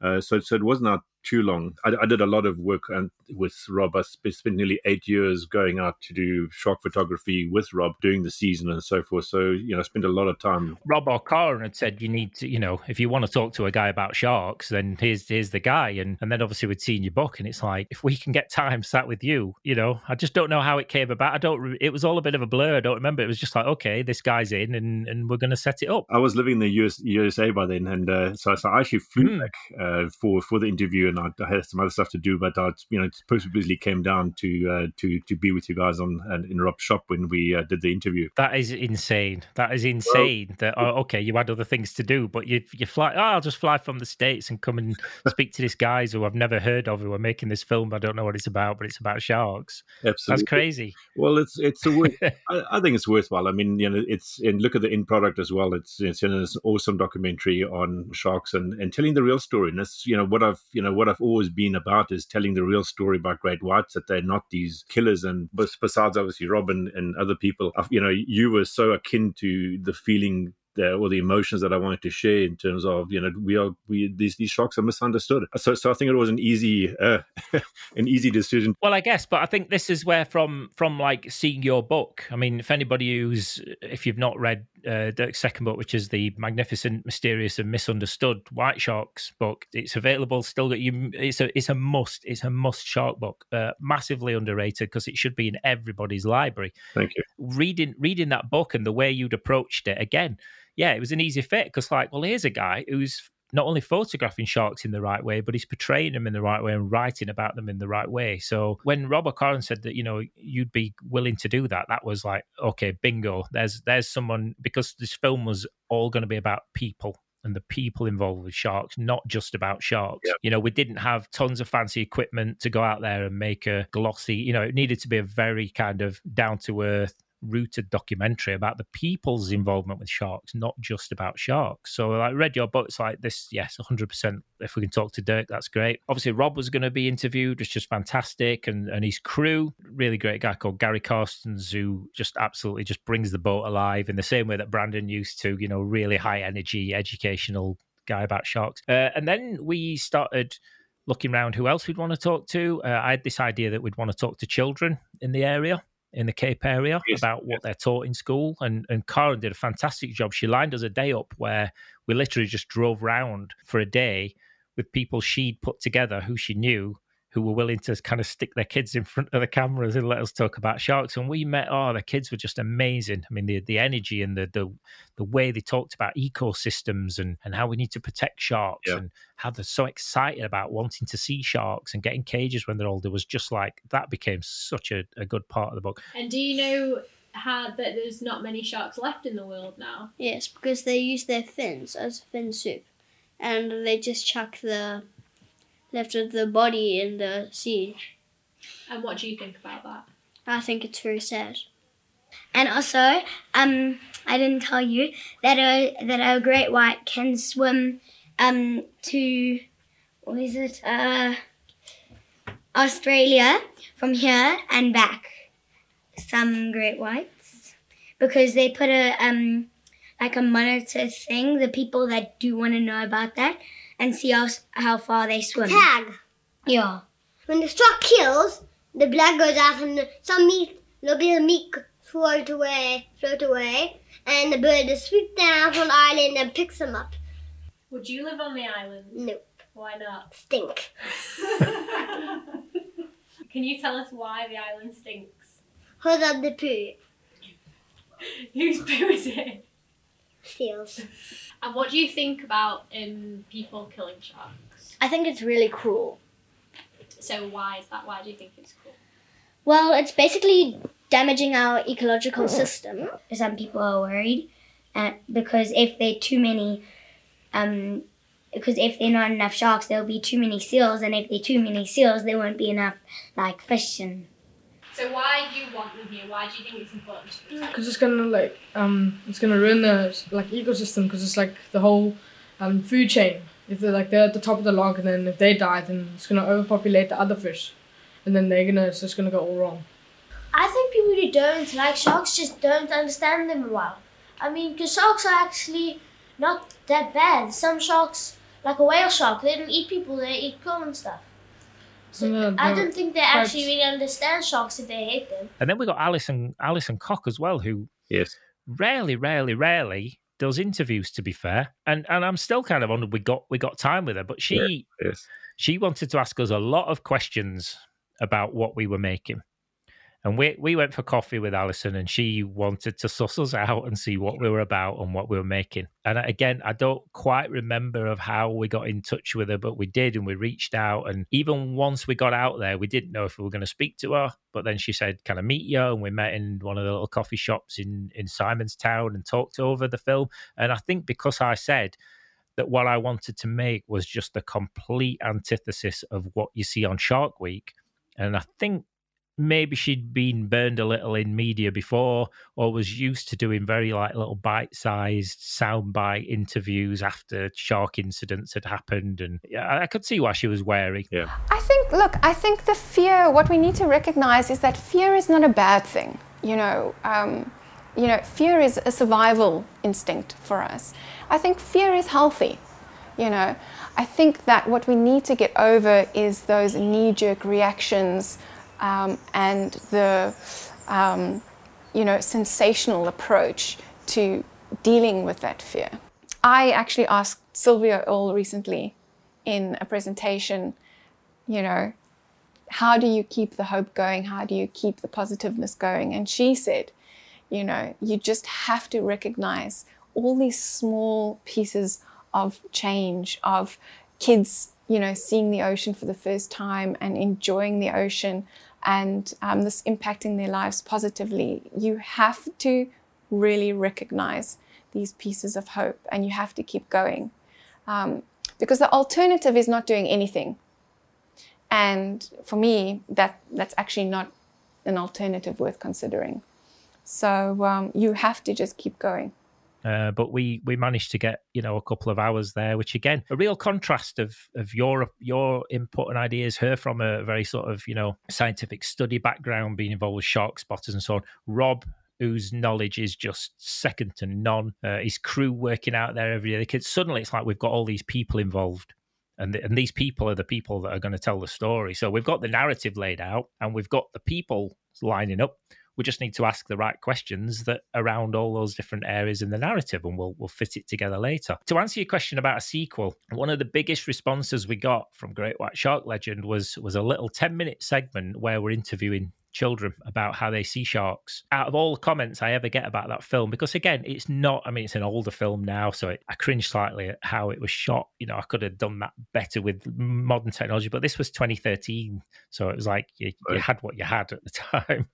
Uh, so so it was not too long. I, I did a lot of work and with Rob. I sp- spent nearly eight years going out to do shark photography with Rob, doing the season and so forth. So you know, I spent a lot of time. Rob or Karen had said you need to, you know, if you want to talk to a guy about sharks, then here's here's the guy. And and then obviously we'd seen your book, and it's like if we can get time sat with you, you know, I just don't know how it came about. I don't. It was all a bit of a blur. I don't remember. It was just like okay, this guy's in, and and we're going to set it up. I was living in the US, USA by then, and uh, so, so I actually flew Hmm. back uh, for for the interview, and I, I had some other stuff to do, but I, you know, purposely came down to uh, to to be with you guys on uh, in Rob's shop when we uh, did the interview. That is insane. That is insane. that oh, okay, you had other things to do, but you you fly. Oh, I'll just fly from the states and come and speak to these guys who I've never heard of who are making this film. I don't know what it's about, but it's about sharks. Absolutely, That's crazy. Well, it's it's a worth, I, I think it's worthwhile. I mean, you know, it's and look at the end product as well. It's it's, you know, it's an awesome documentary on sharks and, and telling the real story. And that's you know what I've you know what I've always been about is telling the real story about great whites that they're not these killers. And besides, obviously, Robin and other people, you know, you were so akin to the feeling. Or the emotions that I wanted to share in terms of you know we are we these these sharks are misunderstood so so I think it was an easy uh, an easy decision Well, I guess, but I think this is where from from like seeing your book. I mean, if anybody who's if you've not read uh, Dirk's second book, which is the magnificent, mysterious, and misunderstood White Sharks book, it's available. Still, that you it's a it's a must. It's a must shark book. Uh, massively underrated because it should be in everybody's library. thank you Reading reading that book and the way you'd approached it again, yeah, it was an easy fit because like, well, here's a guy who's not only photographing sharks in the right way, but he's portraying them in the right way and writing about them in the right way. So when Robert Corin said that, you know, you'd be willing to do that, that was like, okay, bingo. There's there's someone because this film was all going to be about people and the people involved with sharks, not just about sharks. Yep. You know, we didn't have tons of fancy equipment to go out there and make a glossy, you know, it needed to be a very kind of down to earth rooted documentary about the people's involvement with sharks, not just about sharks. So I read your book. It's like this, yes, 100%. If we can talk to Dirk, that's great. Obviously, Rob was going to be interviewed, which is just fantastic. And, and his crew, really great guy called Gary Carstens, who just absolutely just brings the boat alive in the same way that Brandon used to, you know, really high energy, educational guy about sharks. Uh, and then we started looking around who else we'd want to talk to. Uh, I had this idea that we'd want to talk to children in the area, in the Cape area, Yes, about what they're taught in school. And and Karen did a fantastic job. She lined us a day up where we literally just drove round for a day with people she'd put together who she knew who were willing to kind of stick their kids in front of the cameras and let us talk about sharks. And we met, oh, the kids were just amazing. I mean, the the energy and the the, the way they talked about ecosystems and, and how we need to protect sharks Yeah. and how they're so excited about wanting to see sharks and getting cages when they're older was just like that became such a, a good part of the book. And do you know how that there's not many sharks left in the world now? Yes, because they use their fins as fin soup, and they just chuck the left of the body in the sea. And what do you think about that? I think it's very sad. And also, um, I didn't tell you that a that a great white can swim um to what is it uh Australia from here and back. Some great whites because they put a um like a monitor thing. The people that do want to know about that and see how how far they swim. Tag. Yeah. When the shark kills, the blood goes out and some meat, little bit of meat float away, float away, and the bird is swooped down from the island and picks them up. Would you live on the island? Nope. Why not? Stink. Can you tell us why the island stinks? Hold up the poo. Whose poo is it? Seals. And what do you think about um, people killing sharks? I think it's really cruel. So why is that? Why do you think it's cruel? Well, it's basically damaging our ecological system. Some people are worried, uh, because if there are too many, um, because if there are not enough sharks, there'll be too many seals, and if there are too many seals, there won't be enough like fish and. So why do you want them here? Why do you think it's important because it's gonna like um it's gonna ruin the like ecosystem because it's like the whole um food chain if they're like they're at the top of the log and then if they die then it's gonna overpopulate the other fish and then they're gonna it's just gonna go all wrong I think people who don't like sharks just don't understand them well. I mean, because sharks are actually not that bad. Some sharks, like a whale shark, they don't eat people, they eat krill and stuff. So Yeah, I don't think they quite- actually really understand sharks if they hate them. And then we got Alison Alison Kock as well, who yes rarely, rarely, rarely does interviews. To be fair, and and I'm still kind of on. we got we got time with her, but she yes she wanted to ask us a lot of questions about what we were making. And we we went for coffee with Alison, and she wanted to suss us out and see what we were about and what we were making. And again, I don't quite remember of how we got in touch with her, but we did, and we reached out. And even once we got out there, we didn't know if we were going to speak to her. But then she said, "Can I meet you?" And we met in one of the little coffee shops in in Simonstown and talked over the film. And I think because I said that what I wanted to make was just the complete antithesis of what you see on Shark Week. And I think maybe she'd been burned a little in media before or was used to doing very like little bite-sized soundbite interviews after shark incidents had happened and yeah, I could see why she was wary. Yeah. I think, look, I think the fear, what we need to recognize is that fear is not a bad thing. You know, um, you know, fear is a survival instinct for us. I think fear is healthy. You know, I think that what we need to get over is those knee jerk reactions um, and the, um, you know, sensational approach to dealing with that fear. I actually asked Sylvia Earle recently in a presentation, you know, how do you keep the hope going? How do you keep the positiveness going? And she said, you know, you just have to recognize all these small pieces of change, of kids, you know, seeing the ocean for the first time and enjoying the ocean and um, this impacting their lives positively. You have to really recognize these pieces of hope and you have to keep going. Um, because the alternative is not doing anything. And for me, that, that's actually not an alternative worth considering. So um, you have to just keep going. Uh, but we we managed to get you know a couple of hours there, which again a real contrast of of your your input and ideas. Her from a very sort of you know scientific study background, being involved with shark spotters and so on. Rob, whose knowledge is just second to none. Uh, his crew working out there every day. The kids suddenly it's like we've got all these people involved. And, th- and these people are the people that are going to tell the story. So we've got the narrative laid out and we've got the people lining up we just need to ask the right questions that around all those different areas in the narrative and we'll we'll fit it together later. To answer your question about a sequel, one of the biggest responses we got from Great White Shark Legend was was a little 10 minute segment where we're interviewing children about how they see sharks. Out of all the comments I ever get about that film, because again, it's not, I mean, it's an older film now, so it, I cringe slightly at how it was shot. You know, I could have done that better with modern technology, but this was 2013. So it was like you, you had what you had at the time.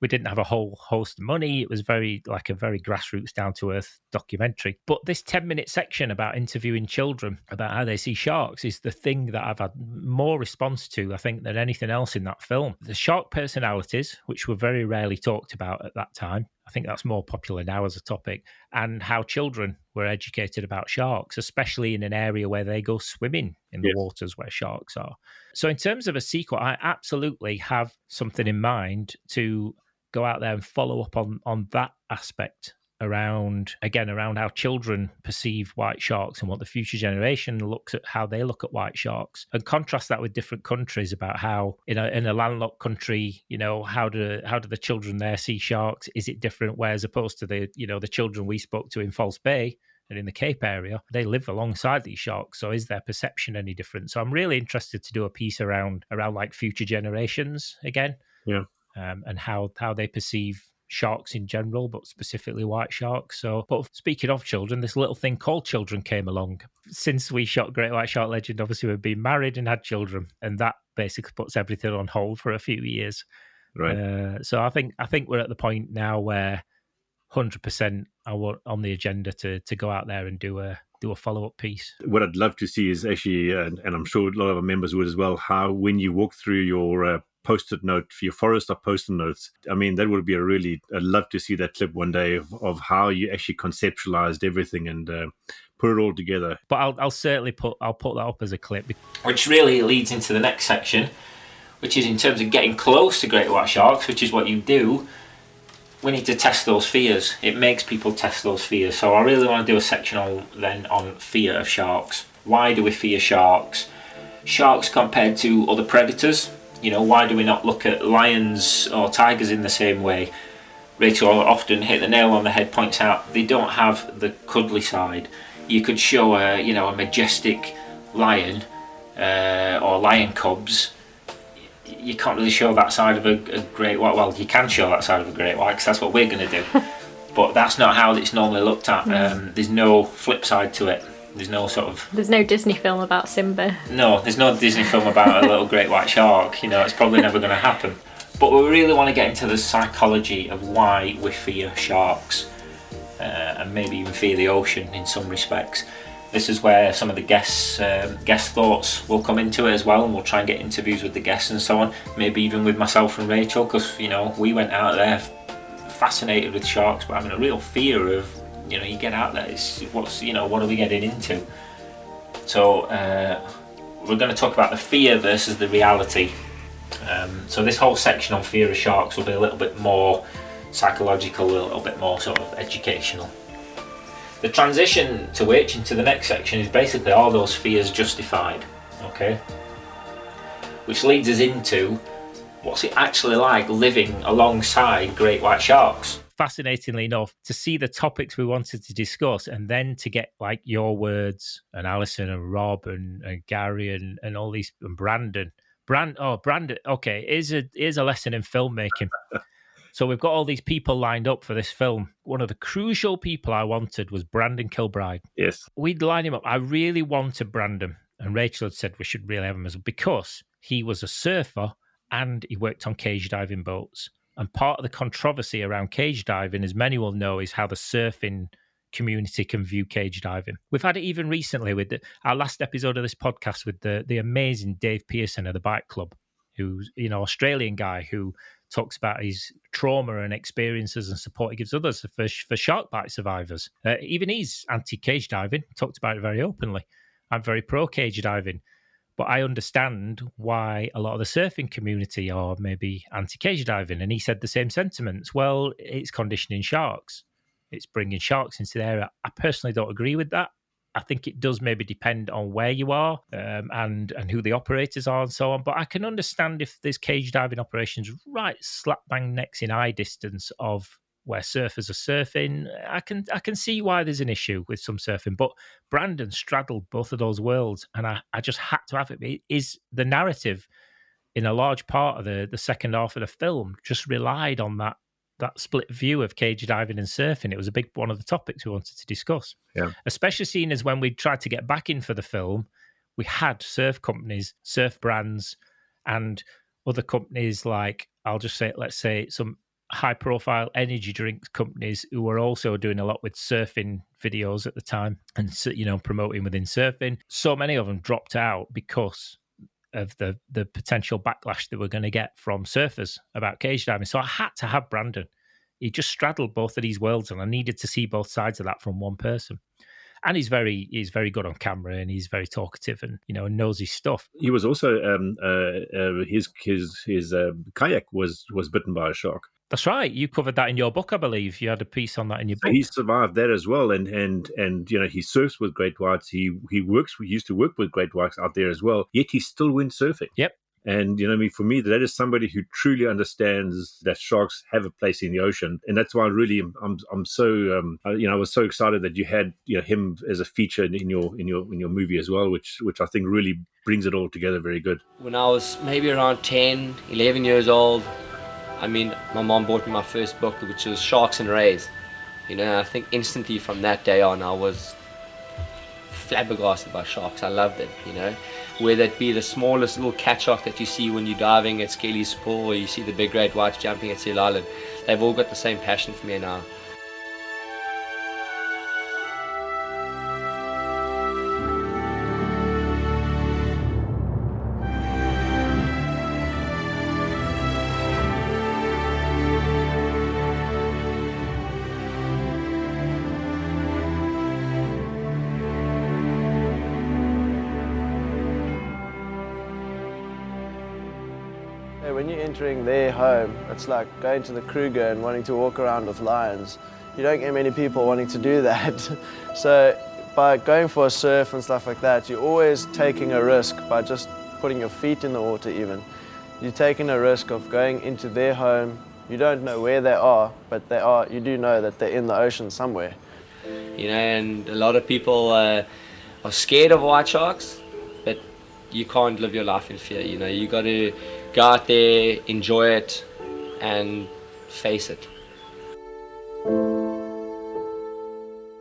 We didn't have a whole host of money. It was very, like a very grassroots, down to earth documentary. But this 10 minute section about interviewing children about how they see sharks is the thing that I've had more response to, I think, than anything else in that film. The shark personalities, which were very rarely talked about at that time. I think that's more popular now as a topic, and how children were educated about sharks, especially in an area where they go swimming in the Yes. waters where sharks are. So, in terms of a sequel, I absolutely have something in mind to go out there and follow up on on that aspect around again around how children perceive white sharks and what the future generation looks at how they look at white sharks and contrast that with different countries about how in a in a landlocked country you know how do how do the children there see sharks is it different where as opposed to the you know the children we spoke to in False Bay and in the Cape area, they live alongside these sharks. So is their perception any different? So I'm really interested to do a piece around around like future generations again. Yeah. Um, and how how they perceive sharks in general, but specifically white sharks. So, but speaking of children, this little thing called children came along. Since we shot Great White Shark Legend, obviously we've been married and had children, and that basically puts everything on hold for a few years. Right. Uh, so I think I think we're at the point now where hundred percent I want on the agenda to to go out there and do a do a follow up piece. What I'd love to see is actually, and, and I'm sure a lot of our members would as well, how when you walk through your uh, post-it note for your forest of post-it notes. I mean, that would be a really. I'd love to see that clip one day of, of how you actually conceptualized everything and uh, put it all together. But I'll, I'll certainly put I'll put that up as a clip. Which really leads into the next section, which is in terms of getting close to great white sharks, which is what you do we need to test those fears. It makes people test those fears. So I really want to do a section on then on fear of sharks. Why do we fear sharks? Sharks compared to other predators. You know, why do we not look at lions or tigers in the same way? Rachel often hit the nail on the head. Points out they don't have the cuddly side. You could show a you know a majestic lion uh, or lion cubs you can't really show that side of a, a great white. Well, you can show that side of a great white because that's what we're going to do. but that's not how it's normally looked at. Um, there's no flip side to it. There's no sort of. There's no Disney film about Simba. No, there's no Disney film about a little great white shark. You know, it's probably never going to happen. But we really want to get into the psychology of why we fear sharks uh, and maybe even fear the ocean in some respects this is where some of the guests um, guest thoughts will come into it as well and we'll try and get interviews with the guests and so on maybe even with myself and Rachel because you know we went out there fascinated with sharks but having a real fear of you know you get out there it's what's you know what are we getting into so uh, we're going to talk about the fear versus the reality um, so this whole section on fear of sharks will be a little bit more psychological a little bit more sort of educational the transition to which into the next section is basically all those fears justified. Okay? Which leads us into what's it actually like living alongside great white sharks? Fascinatingly enough, to see the topics we wanted to discuss and then to get like your words and Alison and Rob and, and Gary and, and all these and Brandon. Brand oh Brandon okay, here's a here's a lesson in filmmaking. So we've got all these people lined up for this film. One of the crucial people I wanted was Brandon Kilbride. Yes. We'd line him up. I really wanted Brandon. And Rachel had said we should really have him as because he was a surfer and he worked on cage diving boats. And part of the controversy around cage diving, as many will know, is how the surfing community can view cage diving. We've had it even recently with the, our last episode of this podcast with the the amazing Dave Pearson of the Bite Club, who's you know Australian guy who talks about his trauma and experiences and support he gives others for, for shark bite survivors. Uh, even he's anti cage diving, talked about it very openly. I'm very pro cage diving, but I understand why a lot of the surfing community are maybe anti cage diving. And he said the same sentiments. Well, it's conditioning sharks, it's bringing sharks into the area. I personally don't agree with that. I think it does maybe depend on where you are um, and and who the operators are and so on. But I can understand if there's cage diving operations right slap bang next in eye distance of where surfers are surfing. I can I can see why there's an issue with some surfing. But Brandon straddled both of those worlds, and I, I just had to have it. it. Is the narrative in a large part of the the second half of the film just relied on that that split view of cage diving and surfing. It was a big one of the topics we wanted to discuss. Yeah. Especially seeing as when we tried to get back in for the film, we had surf companies, surf brands, and other companies like I'll just say, let's say some high profile energy drinks companies who were also doing a lot with surfing videos at the time and you know promoting within surfing so many of them dropped out because of the the potential backlash that we're going to get from surfers about cage diving. So I had to have Brandon. He just straddled both of these worlds, and I needed to see both sides of that from one person. and he's very he's very good on camera and he's very talkative and you know knows his stuff. He was also um, uh, uh, his his his uh, kayak was was bitten by a shark. That's right. You covered that in your book, I believe. You had a piece on that in your so book. he survived that as well, and and and you know he surfs with great whites. He he works. We used to work with great whites out there as well. Yet he still went surfing. Yep. And you know, I mean, for me, that is somebody who truly understands that sharks have a place in the ocean, and that's why I really am. I'm, I'm so, um, I, you know, I was so excited that you had, you know, him as a feature in your in your in your movie as well, which which I think really brings it all together very good. When I was maybe around 10, 11 years old, I mean, my mom bought me my first book, which was Sharks and Rays. You know, I think instantly from that day on, I was flabbergasted by sharks. I loved it, you know. Whether it be the smallest little cat shark that you see when you're diving at Skelly's Pool, or you see the big great whites jumping at Seal Island, they've all got the same passion for me now. Entering their home, it's like going to the Kruger and wanting to walk around with lions. You don't get many people wanting to do that. so by going for a surf and stuff like that, you're always taking a risk by just putting your feet in the water even. You're taking a risk of going into their home. You don't know where they are, but they are, you do know that they're in the ocean somewhere. You know, and a lot of people uh, are scared of white sharks, but you can't live your life in fear. You know, you got to go out there, enjoy it, and face it.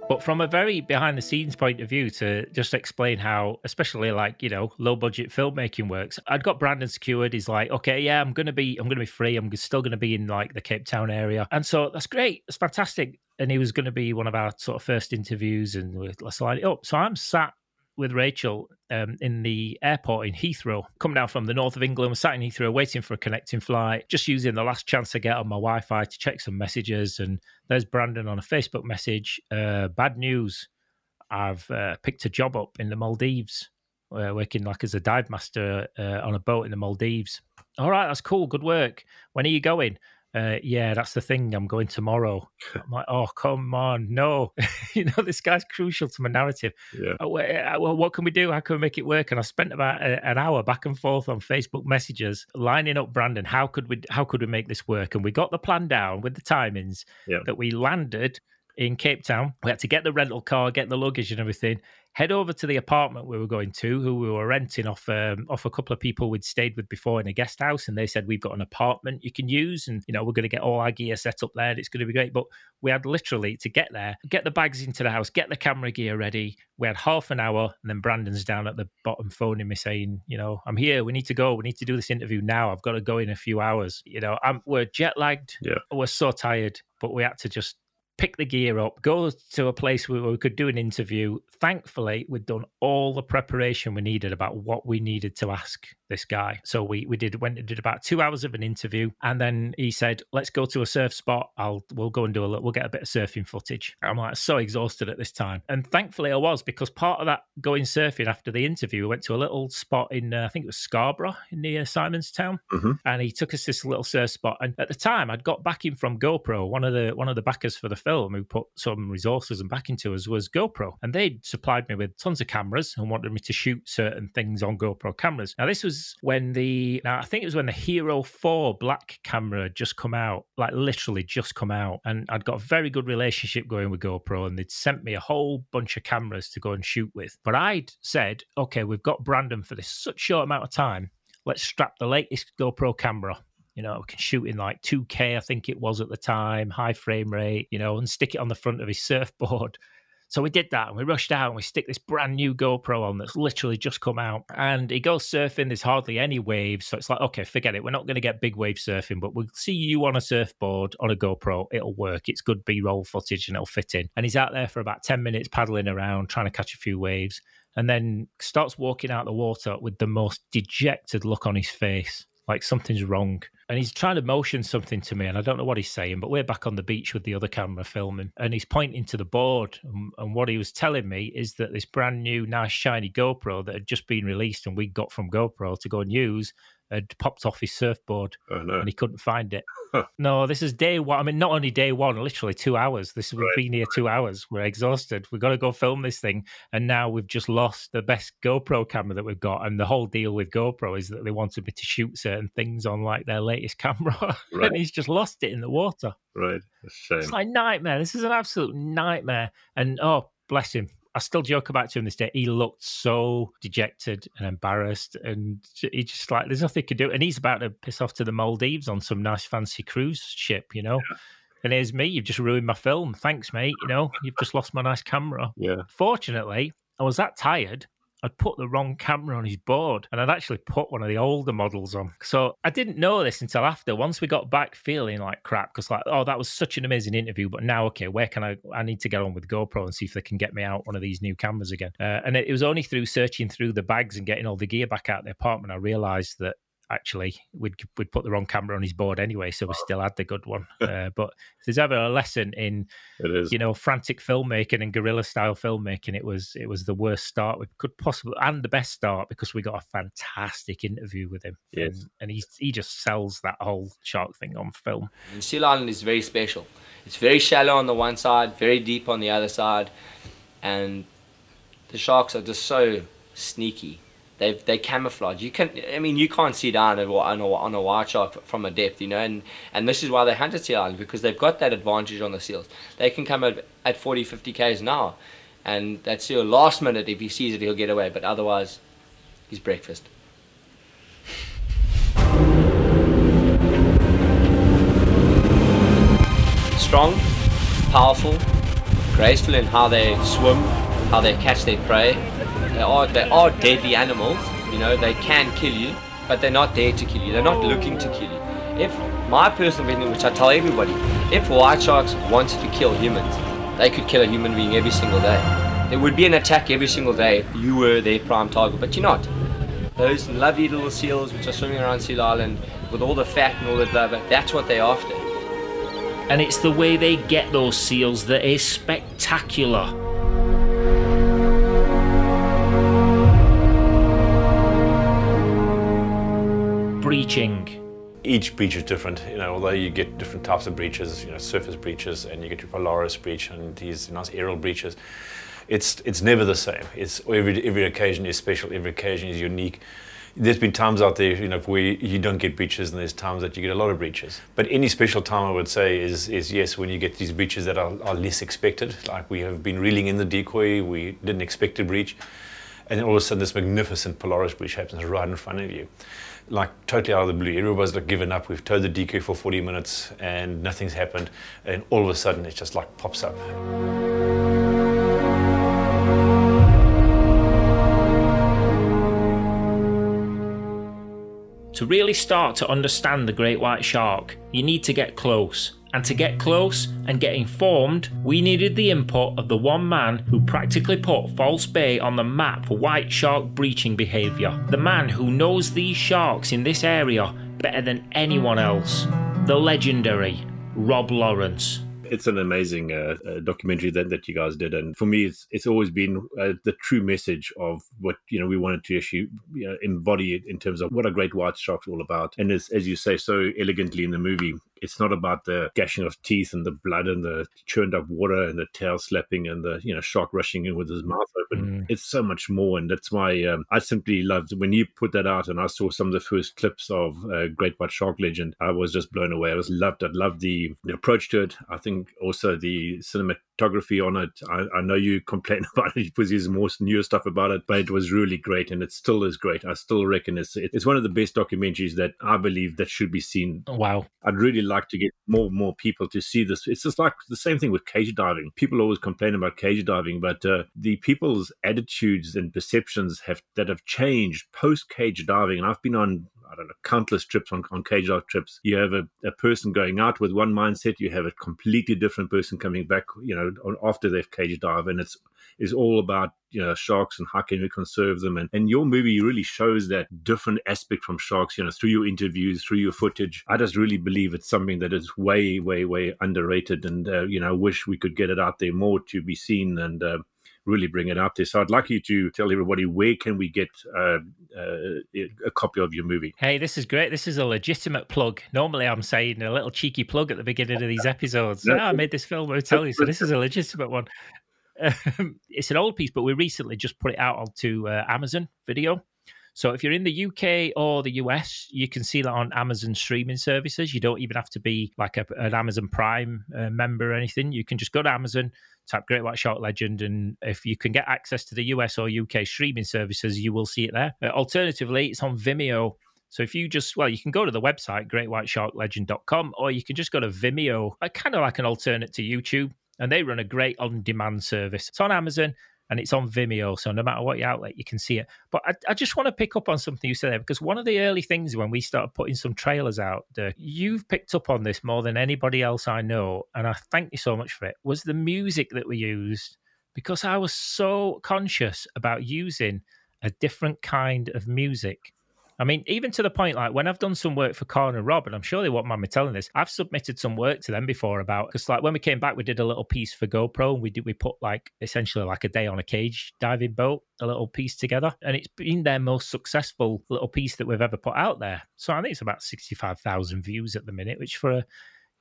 But from a very behind the scenes point of view, to just explain how, especially like you know, low budget filmmaking works, I'd got Brandon secured. He's like, okay, yeah, I'm gonna be, I'm gonna be free. I'm still gonna be in like the Cape Town area, and so that's great. It's fantastic. And he was going to be one of our sort of first interviews, and we- let's line it up. So I'm sat with Rachel um, in the airport in Heathrow, coming down from the north of England. We're sat in Heathrow waiting for a connecting flight, just using the last chance I get on my Wi Fi to check some messages. And there's Brandon on a Facebook message. Uh, bad news. I've uh, picked a job up in the Maldives, uh, working like as a dive master uh, on a boat in the Maldives. All right, that's cool. Good work. When are you going? Uh, yeah, that's the thing. I'm going tomorrow. I'm like, oh, come on, no. you know, this guy's crucial to my narrative. Yeah. Uh, wh- uh, well, what can we do? How can we make it work? And I spent about a, an hour back and forth on Facebook messages, lining up Brandon. How could we? How could we make this work? And we got the plan down with the timings Yeah. that we landed in Cape Town. We had to get the rental car, get the luggage and everything. Head over to the apartment we were going to, who we were renting off um, off a couple of people we'd stayed with before in a guest house, and they said we've got an apartment you can use, and you know we're going to get all our gear set up there. And it's going to be great. But we had literally to get there, get the bags into the house, get the camera gear ready. We had half an hour, and then Brandon's down at the bottom phoning me saying, you know, I'm here. We need to go. We need to do this interview now. I've got to go in a few hours. You know, I'm, we're jet lagged. Yeah. We're so tired, but we had to just pick the gear up, go to a place where we could do an interview. Thankfully, we'd done all the preparation we needed about what we needed to ask this guy. So we we did went and did about two hours of an interview, and then he said, "Let's go to a surf spot. I'll we'll go and do a little, we'll get a bit of surfing footage." I'm like so exhausted at this time, and thankfully I was because part of that going surfing after the interview, we went to a little spot in uh, I think it was Scarborough near Simonstown, Mhm. and he took us to this little surf spot. And at the time, I'd got backing from GoPro. One of the one of the backers for the film who put some resources and backing to us was GoPro, and they'd supplied me with tons of cameras and wanted me to shoot certain things on GoPro cameras. Now this was when the now I think it was when the Hero Four black camera just come out, like literally just come out, and I'd got a very good relationship going with GoPro, and they'd sent me a whole bunch of cameras to go and shoot with. But I'd said, okay, we've got Brandon for this such short amount of time. Let's strap the latest GoPro camera you know, can shoot in like 2K, I think it was at the time, high frame rate, you know, and stick it on the front of his surfboard. So we did that and we rushed out and we stick this brand new GoPro on that's literally just come out. And he goes surfing, there's hardly any waves. So it's like, okay, forget it. We're not going to get big wave surfing, but we'll see you on a surfboard on a GoPro. It'll work. It's good B roll footage and it'll fit in. And he's out there for about 10 minutes paddling around, trying to catch a few waves, and then starts walking out the water with the most dejected look on his face, like something's wrong. And he's trying to motion something to me, and I don't know what he's saying, but we're back on the beach with the other camera filming, and he's pointing to the board. And, and what he was telling me is that this brand new, nice, shiny GoPro that had just been released and we got from GoPro to go and use had popped off his surfboard Oh, no. and he couldn't find it. no, this is day one. I mean, not only day one, literally two hours. This we've been here two hours. We're exhausted. We've got to go film this thing, and now we've just lost the best GoPro camera that we've got. And the whole deal with GoPro is that they wanted me to shoot certain things on like their latest camera, Right. and he's just lost it in the water. Right. It's like nightmare. This is an absolute nightmare. And oh, bless him. I still joke about to him this day. He looked so dejected and embarrassed, and he just like there's nothing he could do. And he's about to piss off to the Maldives on some nice fancy cruise ship, you know. And here's me. You've just ruined my film. Thanks, mate. You know, you've just lost my nice camera. Yeah. Fortunately, I was that tired. I'd put the wrong camera on his board and I'd actually put one of the older models on. So I didn't know this until after. Once we got back feeling like crap, because like, oh, that was such an amazing interview. But now, okay, where can I? I need to get on with GoPro and see if they can get me out one of these new cameras again. Uh, and it, it was only through searching through the bags and getting all the gear back out of the apartment I realised that actually we'd we'd put the wrong camera on his board anyway, so we still had the good one. Uh, but if there's ever a lesson in It is. you know frantic filmmaking and guerrilla style filmmaking, it was it was the worst start we could possibly and the best start because we got a fantastic interview with him. Yes. and, and he he just sells that whole shark thing on film. And Seal Island is very special. It's very shallow on the one side, very deep on the other side, and the sharks are just so sneaky. They they camouflage. You can I mean you can't see down on a, on a, white shark from a depth, you know, and and this is why they hunt at Island because they've got that advantage on the seals. They can come at at 40, 50 k's an hour, and that seal last minute if he sees it he'll get away, but otherwise, he's breakfast. strong, powerful, graceful in how they swim, how they catch their prey. They are they are deadly animals. You know they can kill you, but they're not there to kill you. They're not looking to kill you. If my personal opinion, which I tell everybody, if white sharks wanted to kill humans, they could kill a human being every single day. There would be an attack every single day if you were their prime target, but you're not. Those lovely little seals which are swimming around Seal Island with all the fat and all the blubber, that's what they're after. And it's the way they get those seals that is spectacular. Breaching. Each breach is different, you know, although you get different types of breaches, you know, surface breaches, and you get your Polaris breach and these nice aerial breaches. It's it's never the same. It's every every occasion is special. Every occasion is unique. There's been times out there, you know, where you don't get breaches, and there's times that you get a lot of breaches. But any special time, I would say, is is yes, when you get these breaches that are, are less expected. Like we have been reeling in the decoy, we didn't expect a breach, and then all of a sudden this magnificent Polaris breach happens right in front of you like totally out of the blue. Everybody's like given up. We've towed the decoy for 40 minutes and nothing's happened. And all of a sudden it just like pops up. To really start to understand the great white shark, you need to get close. And to get close and get informed, we needed the input of the one man who practically put False Bay on the map for white shark breaching behaviour. The man who knows these sharks in this area better than anyone else. The legendary Rob Lawrence. It's an amazing uh, uh, documentary that, that you guys did, and for me, it's it's always been uh, the true message of what you know we wanted to actually you know, embody in terms of what a great white shark's all about. And as, as you say so elegantly in the movie, it's not about the gashing of teeth and the blood and the churned up water and the tail slapping and the you know shark rushing in with his mouth open. It's so much more, and that's why um, I simply loved when you put that out and I saw some of the first clips of uh, Great White Shark Legend. I was just blown away. I was loved. I loved the, the approach to it. I think also the cinematography on it. I, I know you complain about it because there's more newer stuff about it, but it was really great, and it still is great. I still reckon it's it's one of the best documentaries that I believe that should be seen. Wow. I'd really like to get more and more people to see this. It's just like the same thing with cage diving. People always complain about cage diving, but uh, the people's attitudes and perceptions have that have changed post cage diving. And I've been on I don't know, countless trips on, on cage dive trips. You have a, a person going out with one mindset, you have a completely different person coming back, you know, after they've cage dive, and it's is all about you know sharks and how can we conserve them. And, and your movie really shows that different aspect from sharks you know through your interviews through your footage. I just really believe it's something that is way way way underrated and uh, you know I wish we could get it out there more to be seen. And uh, really bring it out there. So I'd like you to tell everybody where can we get uh, uh, a copy of your movie. Hey, this is great. This is a legitimate plug. Normally, I'm saying a little cheeky plug at the beginning of these episodes. No, I made this film. I tell you, so this is a legitimate one. Um, it's an old piece, but we recently just put it out onto uh, Amazon Video. So if you're in the UK or the US, you can see that on Amazon streaming services. You don't even have to be like a, an Amazon Prime uh, member or anything. You can just go to Amazon, type Great White Shark Legend, and if you can get access to the US or UK streaming services, you will see it there. Uh, alternatively, it's on Vimeo. So if you just, well, you can go to the website, greatwhitesharklegend.com, or you can just go to Vimeo, kind of like an alternate to YouTube and they run a great on demand service. It's on Amazon and it's on Vimeo. So no matter what your outlet, you can see it. But I, I, just want to pick up on something you said there because one of the early things when we started putting some trailers out, Dirk, you've picked up on this more than anybody else I know. And I thank you so much for it. Was the music that we used because I was so conscious about using a different kind of music I mean, even to the point like when I've done some work for Corner Rob, and I'm sure they won't mind me telling this, I've submitted some work to them before about because like when we came back, we did a little piece for GoPro, and we did we put like essentially like a day on a cage diving boat, a little piece together, and it's been their most successful little piece that we've ever put out there. So I think it's about sixty five thousand views at the minute, which for a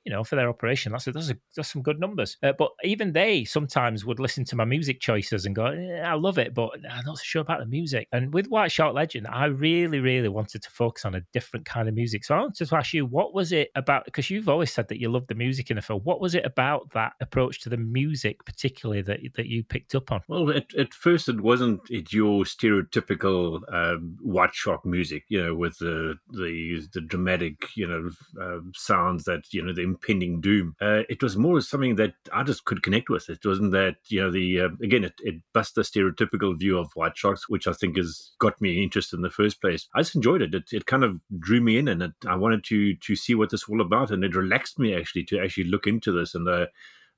you know, for their operation. That's a, that's, a, that's some good numbers. Uh, but even they sometimes would listen to my music choices and go, eh, I love it, but I'm not so sure about the music. And with White Shark Legend, I really, really wanted to focus on a different kind of music. So I wanted to ask you, what was it about? Because you've always said that you love the music in the film. What was it about that approach to the music, particularly that that you picked up on? Well, at, at first, it wasn't it your stereotypical um, White Shark music, you know, with the the the dramatic, you know, uh, sounds that you know the impending doom. Uh, it was more something that artists could connect with. It wasn't that you know the uh, again it, it bust the stereotypical view of white sharks, which I think has got me interested in the first place. I just enjoyed it. It, it kind of drew me in, and it, I wanted to to see what this was all about, and it relaxed me actually to actually look into this and. Uh,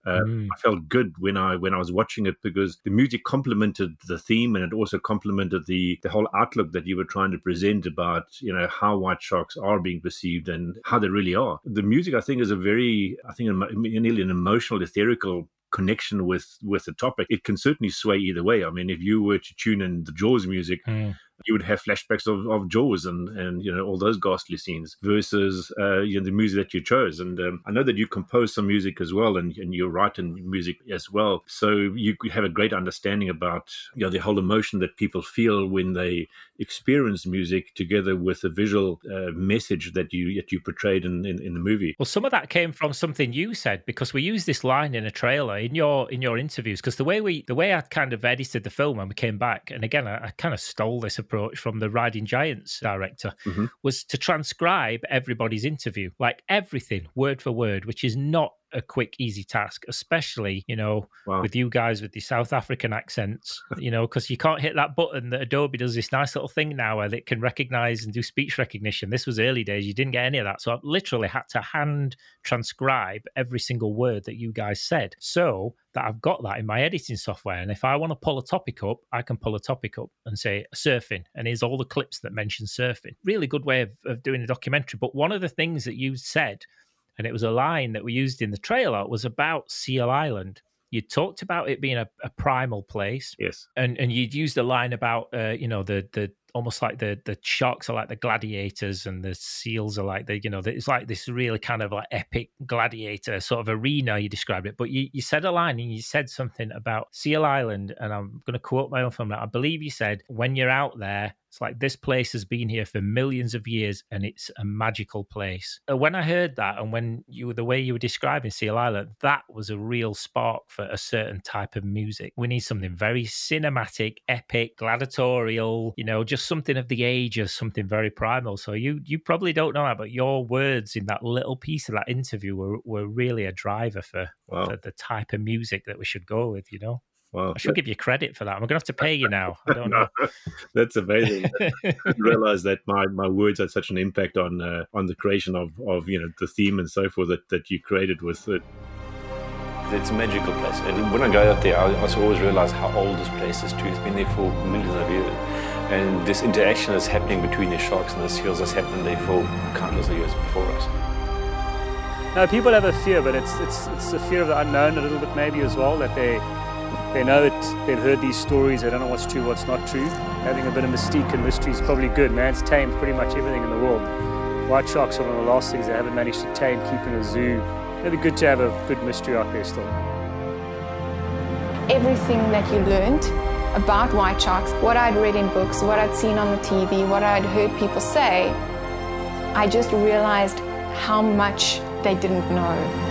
uh, mm. I felt good when I when I was watching it because the music complemented the theme and it also complemented the the whole outlook that you were trying to present about you know how white sharks are being perceived and how they really are. The music I think is a very I think nearly an emotional, etherical connection with with the topic. It can certainly sway either way. I mean, if you were to tune in the Jaws music. Mm you would have flashbacks of, of Jaws and, and you know all those ghastly scenes versus uh, you know the music that you chose. And um, I know that you compose some music as well, and, and you're writing music as well. So you have a great understanding about you know the whole emotion that people feel when they experience music together with the visual uh, message that you that you portrayed in, in, in the movie. Well, some of that came from something you said because we used this line in a trailer in your in your interviews because the way we the way I kind of edited the film when we came back, and again I, I kind of stole this approach from the Riding Giants director, mm-hmm. was to transcribe everybody's interview, like everything, word for word, which is not a quick, easy task, especially, you know, wow. with you guys with the South African accents, you know, because you can't hit that button that Adobe does this nice little thing now where it can recognize and do speech recognition. This was early days. You didn't get any of that. So I literally had to hand transcribe every single word that you guys said so that I've got that in my editing software. And if I want to pull a topic up, I can pull a topic up and say surfing. And here's all the clips that mention surfing. Really good way of, of doing a documentary. But one of the things that you said and it was a line that we used in the trailer was about Seal Island. You talked about it being a, a primal place, yes, and and you'd used a line about uh, you know the the almost like the the sharks are like the gladiators and the seals are like the you know it's like this really kind of like epic gladiator sort of arena you described it but you, you said a line and you said something about seal island and i'm going to quote my own from that i believe you said when you're out there it's like this place has been here for millions of years and it's a magical place. Uh, when I heard that and when you the way you were describing Seal Island, that was a real spark for a certain type of music. We need something very cinematic, epic, gladiatorial, you know, just something of the age of something very primal. So you you probably don't know that, but your words in that little piece of that interview were, were really a driver for, wow. for the type of music that we should go with, you know? Wow. I should give you credit for that. I'm going to have to pay you now. I don't know. That's amazing. I didn't realize that my, my words had such an impact on uh, on the creation of, of you know the theme and so forth that, that you created with it. It's a magical place. And when I go out there, I also always realize how old this place is too. It's been there for millions of years. And this interaction that's happening between the sharks and the seals has happened there for countless of years before us. Now, people have a fear, but it's it's it's a fear of the unknown a little bit maybe as well. That they they know it, they've heard these stories, they don't know what's true, what's not true. Having a bit of mystique and mystery is probably good. Man's tamed pretty much everything in the world. White sharks are one of the last things they haven't managed to tame, keep in a zoo. It'd be good to have a good mystery out there still. Everything that you learned about white sharks, what I'd read in books, what I'd seen on the TV, what I'd heard people say, I just realized how much they didn't know.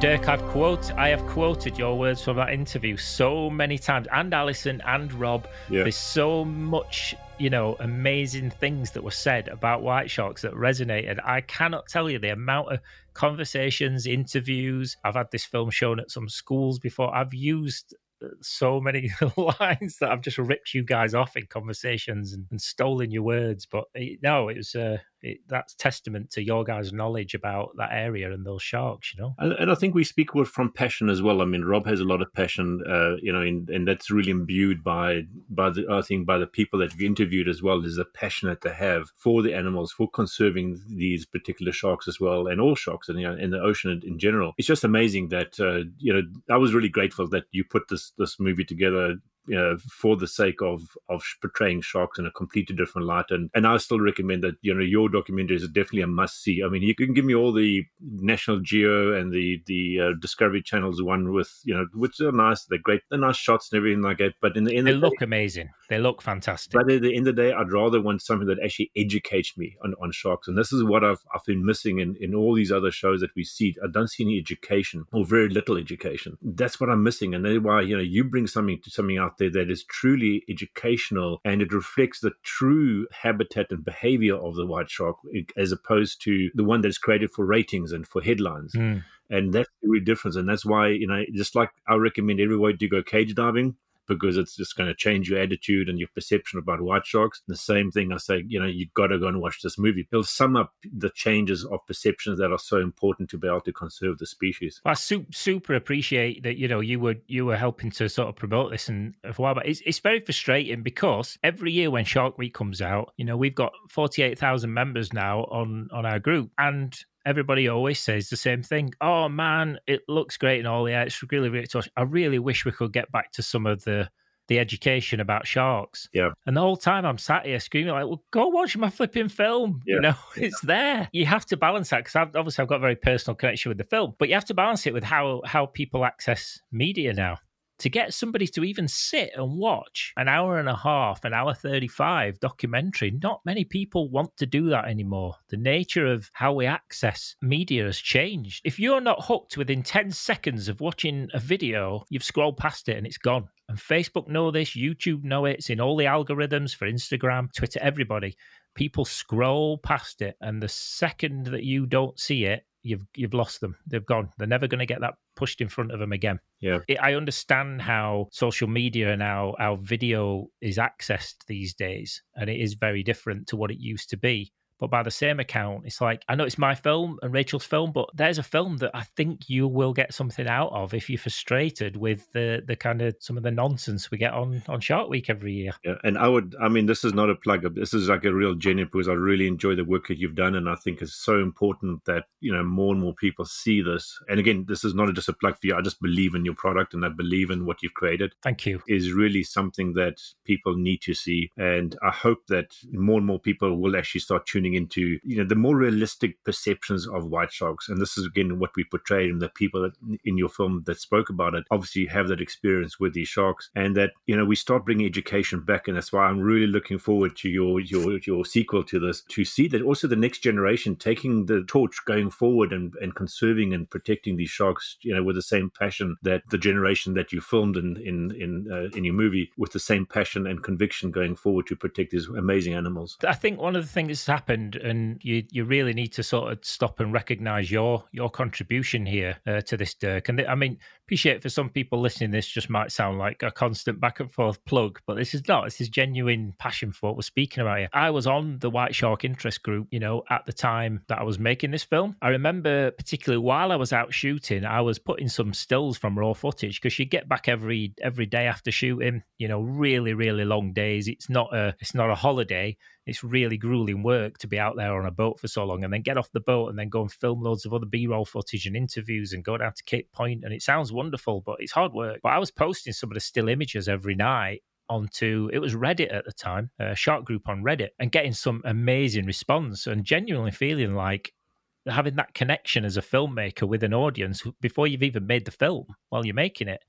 Dirk, I've quote I have quoted your words from that interview so many times, and Alison and Rob. Yeah. There's so much, you know, amazing things that were said about White Sharks that resonated. I cannot tell you the amount of conversations, interviews. I've had this film shown at some schools before. I've used so many lines that I've just ripped you guys off in conversations and, and stolen your words. But it, no, it was uh, it, that's testament to your guys' knowledge about that area and those sharks. You know, And, and I think we speak with from passion as well. I mean, Rob has a lot of passion, uh, you know, in, and that's really imbued by by the I think by the people that we interviewed as well. Is the passion that they have for the animals, for conserving these particular sharks as well, and all sharks and you know, in the ocean in, in general. It's just amazing that uh, you know I was really grateful that you put this this movie together you know, for the sake of of portraying sharks in a completely different light. And and I still recommend that you know your documentary is definitely a must see. I mean, you can give me all the National Geo and the the uh, Discovery Channel's one with you know, which are nice, they're great, they're nice shots and everything like that. But in the end, they the look amazing. They look fantastic. but at the end of the day, I'd rather want something that actually educates me on, on sharks. And this is what I've, I've been missing in, in all these other shows that we see. I don't see any education or very little education. That's what I'm missing. And that's why, you know, you bring something to something out there that is truly educational and it reflects the true habitat and behavior of the white shark as opposed to the one that's created for ratings and for headlines. Mm. And that's the real difference. And that's why, you know, just like I recommend everybody to go cage diving because it's just going to change your attitude and your perception about white sharks. The same thing I say, you know, you've got to go and watch this movie. It'll sum up the changes of perceptions that are so important to be able to conserve the species. I su- super appreciate that you know you were you were helping to sort of promote this and for a while, but it's it's very frustrating because every year when Shark Week comes out, you know we've got forty eight thousand members now on on our group, and everybody always says the same thing. Oh man, it looks great and all. Yeah, it's really really touch. I really wish we could get back to some of the the education about sharks. Yeah. And the whole time I'm sat here screaming like, "Well, go watch my flipping film." Yeah. You know, it's there. You have to balance that because obviously I've got a very personal connection with the film, but you have to balance it with how how people access media now. To get somebody to even sit and watch an hour and a half, an hour 35 documentary, not many people want to do that anymore. The nature of how we access media has changed. If you're not hooked within 10 seconds of watching a video, you've scrolled past it and it's gone. And Facebook know this, YouTube know it, it's in all the algorithms for Instagram, Twitter, everybody. People scroll past it, and the second that you don't see it, you've you've lost them. They've gone. They're never going to get that pushed in front of them again. Yeah. It, I understand how social media and how how video is accessed these days, and it is very different to what it used to be. But by the same account, it's like I know it's my film and Rachel's film, but there's a film that I think you will get something out of if you're frustrated with the the kind of some of the nonsense we get on on Shark Week every year. Yeah, and I would, I mean, this is not a plug up. This is like a real genuine because I really enjoy the work that you've done, and I think it's so important that you know more and more people see this. And again, this is not just a plug for you. I just believe in your product, and I believe in what you've created. Thank you. Is really something that people need to see, and I hope that more and more people will actually start tuning into you know the more realistic perceptions of white sharks. And this is again what we portrayed, and the people that, in your film that spoke about it obviously you have that experience with these sharks, and that you know we start bringing education back, and that's why I'm really looking forward to your your your sequel to this to see that also the next generation taking the torch going forward and and conserving and protecting these sharks, you know, with the same passion that the generation that you filmed in in in uh, in your movie with the same passion and conviction going forward to protect these amazing animals. I think one of the things that's happened and and you you really need to sort of stop and recognise your your contribution here uh, to this Dirk. And I mean, appreciate for some people listening, this just might sound like a constant back and forth plug, but this is not. This is genuine passion for what we're speaking about here. I was on the White Shark interest group, you know, at the time that I was making this film. I remember particularly while I was out shooting, I was putting some stills from raw footage because you get back every every day after shooting. You know, really really long days. It's not a it's not a holiday it's really grueling work to be out there on a boat for so long and then get off the boat and then go and film loads of other b-roll footage and interviews and go down to cape point and it sounds wonderful but it's hard work. But i was posting some of the still images every night onto it was reddit at the time a shark group on reddit and getting some amazing response and genuinely feeling like having that connection as a filmmaker with an audience before you've even made the film while you're making it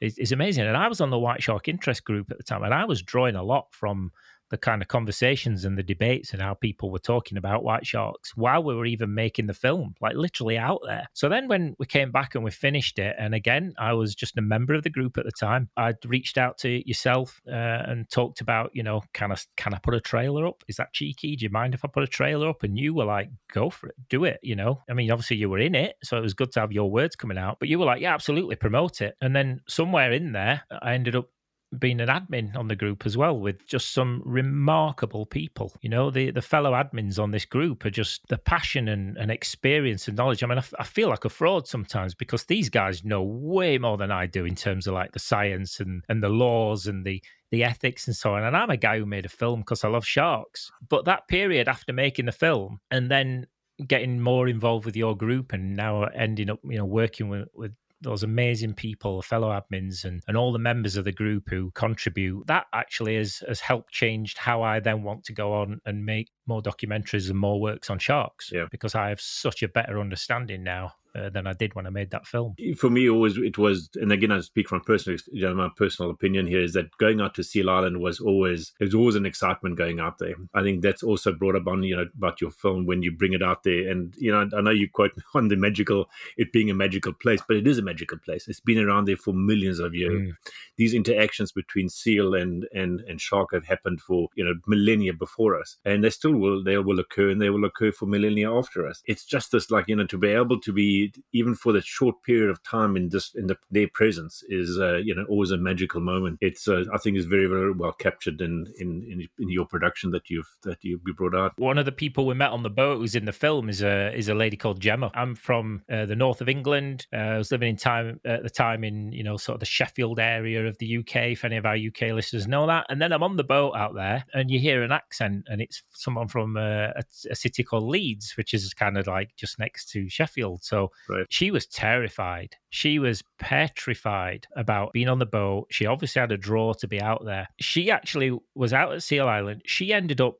is, is amazing. And i was on the white shark interest group at the time and i was drawing a lot from the kind of conversations and the debates and how people were talking about white sharks while we were even making the film, like literally out there. So then when we came back and we finished it, and again, I was just a member of the group at the time. I'd reached out to yourself uh, and talked about, you know, can I can I put a trailer up? Is that cheeky? Do you mind if I put a trailer up? And you were like, go for it, do it. You know, I mean, obviously you were in it, so it was good to have your words coming out. But you were like, yeah, absolutely, promote it. And then somewhere in there, I ended up been an admin on the group as well with just some remarkable people. You know, the, the fellow admins on this group are just the passion and, and experience and knowledge. I mean, I, feel like a fraud sometimes because these guys know way more than I do in terms of like the science and, and the laws and the, the ethics and so on. And I'm a guy who made a film because I love sharks. But that period after making the film and then getting more involved with your group and now ending up, you know, working with, with those amazing people, fellow admins, and, and all the members of the group who contribute. That actually has, has helped changed how I then want to go on and make more documentaries and more works on sharks. Yeah. Because I have such a better understanding now uh, than I did when I made that film. For me, always it was, and again, I speak from personal, you know, my personal opinion here is that going out to Seal Island was always it was always an excitement going out there. I think that's also brought up on you know about your film when you bring it out there, and you know, I know you quote on the magical it being a magical place, but it is a magical place. It's been around there for millions of years. Mm. These interactions between seal and and and shark have happened for you know millennia before us, and they still will they will occur, and they will occur for millennia after us. It's just this like you know to be able to be even for the short period of time in this in the, their presence is uh, you know always a magical moment. It's uh, I think is very very well captured in, in, in in your production that you've that you brought out. One of the people we met on the boat who's in the film is a is a lady called Gemma. I'm from uh, the north of England. Uh, I was living in time at the time in you know sort of the Sheffield area of the UK. If any of our UK listeners know that, and then I'm on the boat out there, and you hear an accent, and it's someone from uh, a, a city called Leeds, which is kind of like just next to Sheffield. So Right. She was terrified. She was petrified about being on the boat. She obviously had a draw to be out there. She actually was out at Seal Island. She ended up,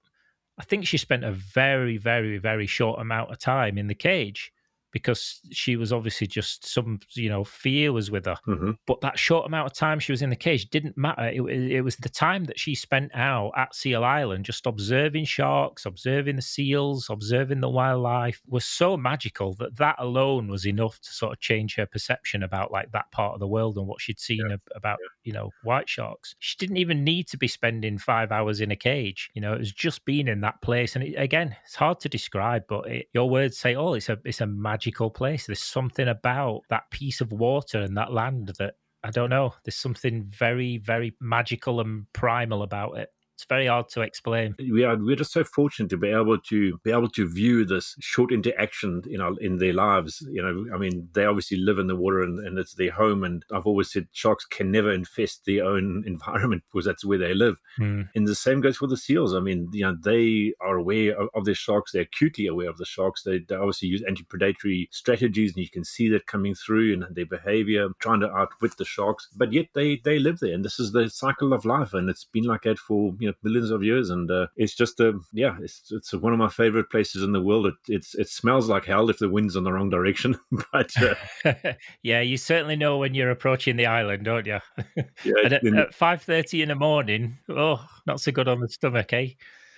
I think she spent a very, very, very short amount of time in the cage because she was obviously just some you know fear was with her. Mm-hmm. but that short amount of time she was in the cage didn't matter. It, it, was the time that she spent out at seal island just observing sharks observing the seals observing the wildlife was so magical that that alone was enough to sort of change her perception about like that part of the world and what she'd seen yeah. about you know white sharks. She didn't even need to be spending five hours in a cage you know it was just being in that place. And it, again it's hard to describe but your words say oh it's a it's a magic magical place. There's something about that piece of water and that land that I don't know. There's something very, very magical and primal about it it's very hard to explain. We are we're just so fortunate to be able to be able to view this short interaction, you know, in their lives. You know, I mean, they obviously live in the water and, and it's their home. And I've always said sharks can never infest their own environment because that's where they live. Mm. And the same goes for the seals. I mean, you know, they are aware of, of their sharks. They're acutely aware of the sharks. They, they obviously use anti-predatory strategies, and you can see that coming through in their behavior, trying to outwit the sharks. But yet they they live there, and this is the cycle of life, and it's been like that for you know millions of years, and uh, it's just a yeah, it's it's one of my favorite places in the world. It it's it smells like hell if the wind's in the wrong direction, but uh, yeah, you certainly know when you're approaching the island, don't you? yeah, at, at five thirty in the morning, oh, not so good on the stomach, eh?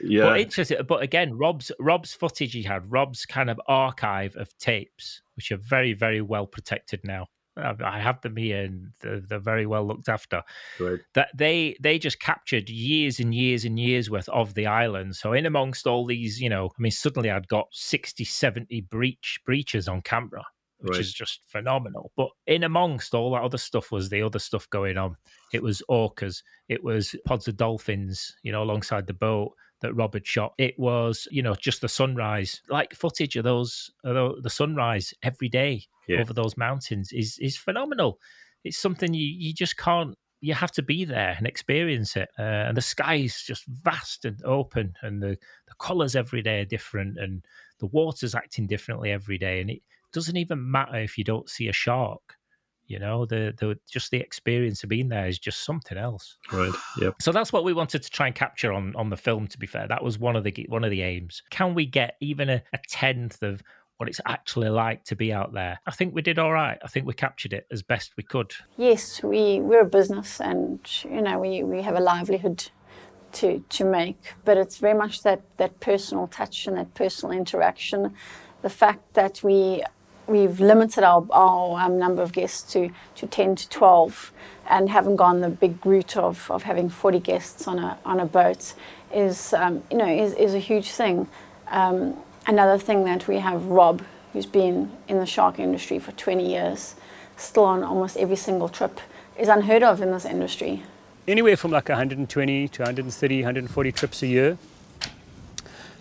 Yeah, but interesting. But again, Rob's Rob's footage he had, Rob's kind of archive of tapes, which are very very well protected now I have them here, and they're, they're very well looked after. Right. That they they just captured years and years and years worth of the island. So in amongst all these, you know, I mean, suddenly I'd got 60, 70 breach breaches on camera which Right. is just phenomenal. But in amongst all that other stuff was the other stuff going on. It was orcas, it was pods of dolphins, you know, alongside the boat that Rob had shot. It was, you know, just the sunrise, like footage of those, of the sunrise every day Yeah. over those mountains is is phenomenal. It's something you you just can't. You have to be there and experience it. Uh, and the sky is just vast and open, and the the colors every day are different, and the water's acting differently every day, and it doesn't even matter if you don't see a shark. You know, the the just the experience of being there is just something else. Right. Yep. So that's what we wanted to try and capture on on the film. To be fair, that was one of the one of the aims. Can we get even a, a tenth of what it's actually like to be out there? I think we did all right. I think we captured it as best we could. yes, we we're a business, and you know we, we have a livelihood to to make, but it's very much that that personal touch and that personal interaction. The fact that we we've limited our, our um, number of guests to, to 10 to 12 and haven't gone the big route of, of having 40 guests on a, on a boat is, um, you know, is, is a huge thing. Um, another thing that we have Rob, who's been in the shark industry for 20 years, still on almost every single trip, is unheard of in this industry. Anywhere from like 120 to 130, 140 trips a year.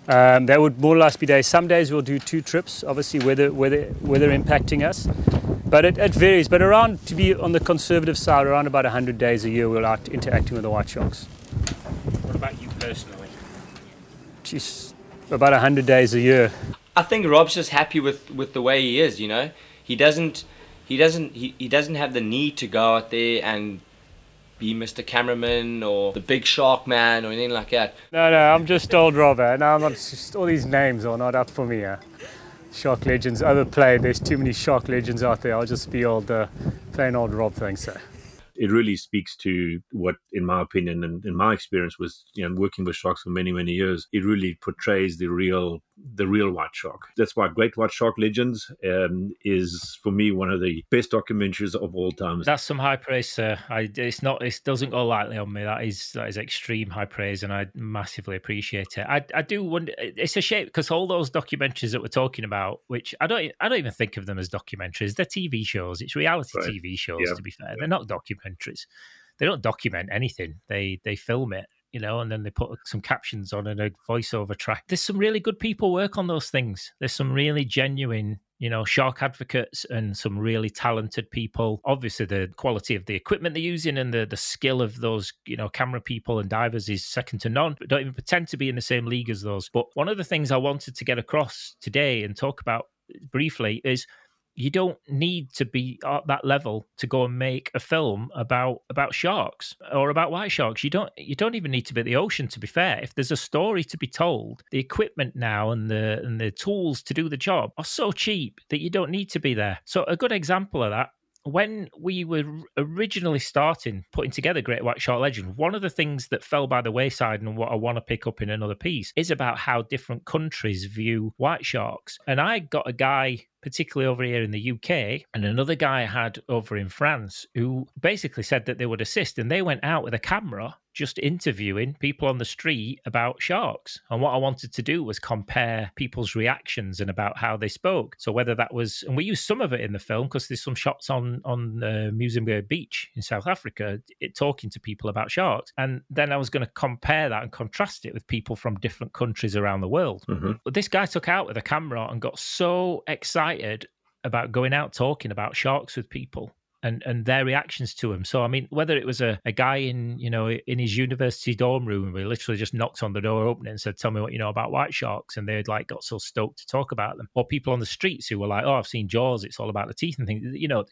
Um, that would more or less be days. Some days we'll do two trips, obviously weather, weather, weather impacting us. But it, it varies. But around, to be on the conservative side, around about 100 days a year we're out interacting with the white sharks. What about you personally? Jeez, about 100 days a year. I think Rob's just happy with, with the way he is, you know. He doesn't he doesn't he, he doesn't have the need to go out there and be Mr. Cameraman or the big shark man or anything like that. No, no, I'm just old Robert. No, I'm not. Just, all these names are not up for me. Uh. Shark legends overplayed. There's too many shark legends out there. I'll just be old, uh, plain old Rob. Thanks, sir. It really speaks to what, in my opinion and in my experience, was you know working with sharks for many many years. It really portrays the real the real white shark. That's why Great White Shark Legends um, is for me one of the best documentaries of all time. That's some high praise, sir. I, it's not. It doesn't go lightly on me. That is that is extreme high praise, and I massively appreciate it. I, I do wonder. It's a shame because all those documentaries that we're talking about, which I don't, I don't even think of them as documentaries. They're TV shows. It's reality Right. TV shows. Yeah. To be fair, they're not documentaries. They don't document anything. They they film it. You know, and then they put some captions on and a voiceover track. There's some really good people work on those things. There's some really genuine you know, shark advocates and some really talented people. Obviously, the quality of the equipment they're using and the, the skill of those, you know, camera people and divers is second to none. But don't even pretend to be in the same league as those. But one of the things I wanted to get across today and talk about briefly is you don't need to be at that level to go and make a film about about sharks or about white sharks. You don't you don't even need to be at the ocean to be fair. If there's a story to be told the equipment now and the and the tools to do the job are so cheap that you don't need to be there. So a good example of that when we were originally starting putting together Great White Shark Legend, one of the things that fell by the wayside and what I want to pick up in another piece is about how different countries view white sharks. And I got a guy, particularly over here in the UK, and another guy I had over in France who basically said that they would assist. And they went out with a camera just interviewing people on the street about sharks. And what I wanted to do was compare people's reactions and about how they spoke. So whether that was, and we used some of it in the film because there's some shots on on uh, Muizenberg Beach in South Africa, it, talking to people about sharks. And then I was going to compare that and contrast it with people from different countries around the world. Mhm. But this guy took out with a camera and got so excited about going out talking about sharks with people and and their reactions to him. So I mean, whether it was a, a guy in you know in his university dorm room he literally just knocked on the door, opened it, and said, "Tell me what you know about white sharks," and they'd like got so stoked to talk about them, or people on the streets who were like, "Oh, I've seen Jaws. It's all about the teeth and things." You know,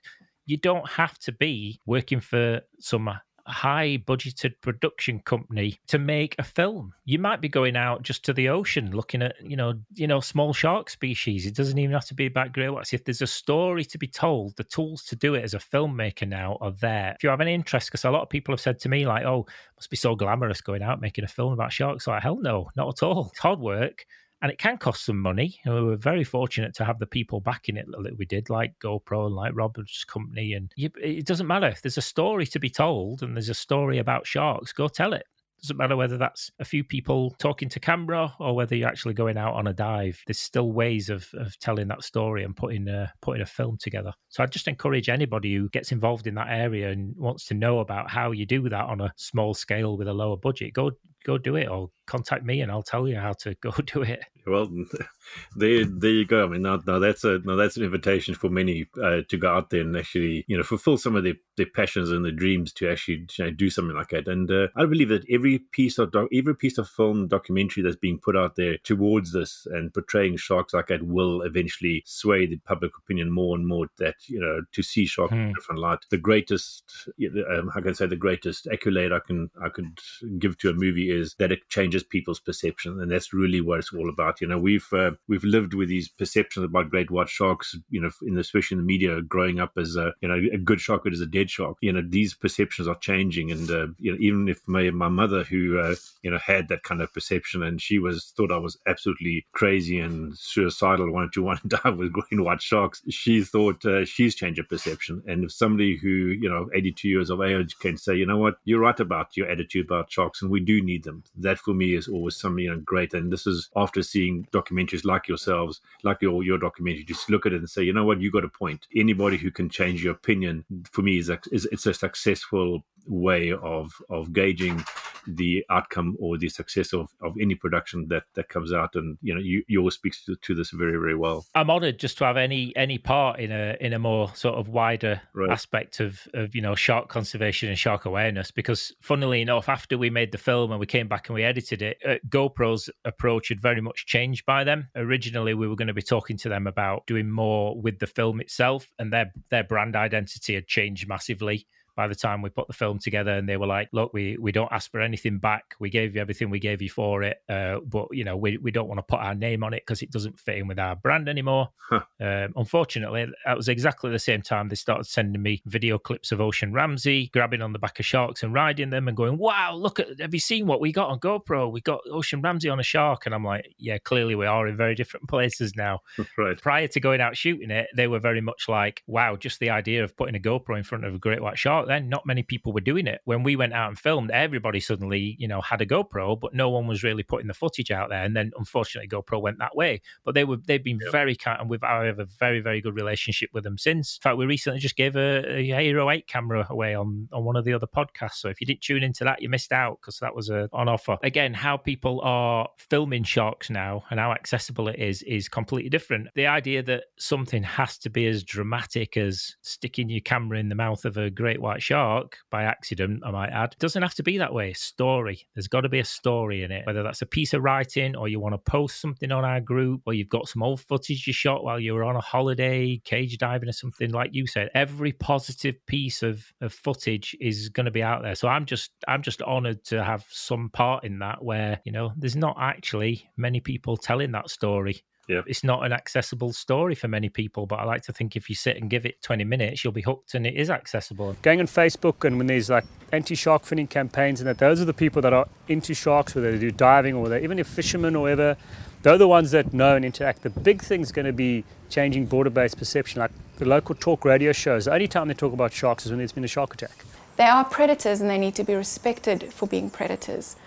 you don't have to be working for some high budgeted production company to make a film. You might be going out just to the ocean looking at you know you know small shark species. It doesn't even have to be about grey whites if there's a story to be told the tools to do it as a filmmaker now are there. If you have any interest because a lot of people have said to me like oh must be so glamorous going out making a film about sharks. Like hell no not at all. It's hard work and it can cost some money. And we were very fortunate to have the people backing it that we did, like GoPro and like Robert's company. And it doesn't matter if there's a story to be told and there's a story about sharks, go tell it. Doesn't matter whether that's a few people talking to camera or whether you're actually going out on a dive. There's still ways of, of telling that story and putting a, putting a film together. So I just encourage anybody who gets involved in that area and wants to know about how you do that on a small scale with a lower budget, go go do it or contact me and I'll tell you how to go do it. Well, there, there you go. I mean, now, now that's a now that's an invitation for many uh, to go out there and actually, you know, fulfill some of their, their passions and their dreams to actually you know, do something like that. And uh, I believe that every piece of doc, every piece of film documentary that's being put out there towards this and portraying sharks like that will eventually sway the public opinion more and more. That you know, to see sharks hmm. in a different light. The greatest, um, how can I say, the greatest accolade I can I could give to a movie is that it changes people's perception, and that's really what it's all about. You know, we've uh, we've lived with these perceptions about great white sharks. You know, in the, especially in the media, growing up as a you know a good shark is a dead shark. You know, these perceptions are changing, and uh, you know, even if my my mother, who uh, you know had that kind of perception, and she was thought I was absolutely crazy and suicidal, wanted to want to die with green white sharks. She thought uh, she's changed her perception, and if somebody who you know 82 years of age can say, you know what, you're right about your attitude about sharks, and we do need them. That for me is always something you know great, and this is after seeing documentaries like yourselves, like your your documentary, just look at it and say, you know what, you got a point. Anybody who can change your opinion, for me, is, is it's a successful way of of gauging the outcome or the success of, of any production that that comes out. And you know you, you always speaks to, to this very very well. I'm honored just to have any any part in a in a more sort of wider right. aspect of of you know shark conservation and shark awareness. Because funnily enough after we made the film and we came back and we edited it uh, gopro's approach had very much changed by them. Originally we were going to be talking to them about doing more with the film itself and their their brand identity had changed massively by the time we put the film together and they were like look we we don't ask for anything back. We gave you everything we gave you for it uh, but you know we, we don't want to put our name on it because it doesn't fit in with our brand anymore. Huh. um, unfortunately that was exactly the same time they started sending me video clips of ocean ramsey grabbing on the back of sharks and riding them and going wow look at have you seen what we got on gopro? We got ocean ramsey on a shark. And i'm like yeah clearly we are in very different places now. Right. Prior to going out shooting it they were very much like wow just the idea of putting a gopro in front of a great white shark then not many people were doing it. When we went out and filmed, everybody suddenly, you know, had a GoPro, but no one was really putting the footage out there. And then unfortunately GoPro went that way. But they were they've been very kind and we've I have a very, very good relationship with them since. In fact, we recently just gave a, a Hero 8 camera away on on one of the other podcasts. So if you didn't tune into that, you missed out because that was a, on offer. Again, how people are filming sharks now and how accessible it is is completely different. The idea that something has to be as dramatic as sticking your camera in the mouth of a great white shark by accident, I might add. It doesn't have to be that way. Story. There's got to be a story in it, whether that's a piece of writing or you want to post something on our group or you've got some old footage you shot while you were on a holiday, cage diving or something like you said. Every positive piece of, of footage is going to be out there. So I'm just I'm just honored to have some part in that where, you know, there's not actually many people telling that story yeah. It's not an accessible story for many people, but I like to think if you sit and give it 20 minutes, you'll be hooked and it is accessible. Going on Facebook and when there's like anti shark finning campaigns and that, those are the people that are into sharks, whether they do diving or they even if fishermen or whatever, they're the ones that know and interact. The big thing's going to be changing border based perception. Like the local talk radio shows, the only time they talk about sharks is when there's been a shark attack. They are predators and they need to be respected for being predators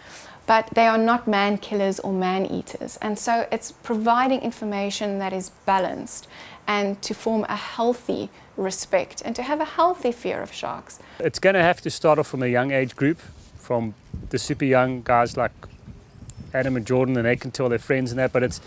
but they are not man killers or man eaters. And so it's providing information that is balanced and to form a healthy respect and to have a healthy fear of sharks. It's going to have to start off from a young age group, from the super young guys like Adam and Jordan, and they can tell their friends and that. But it's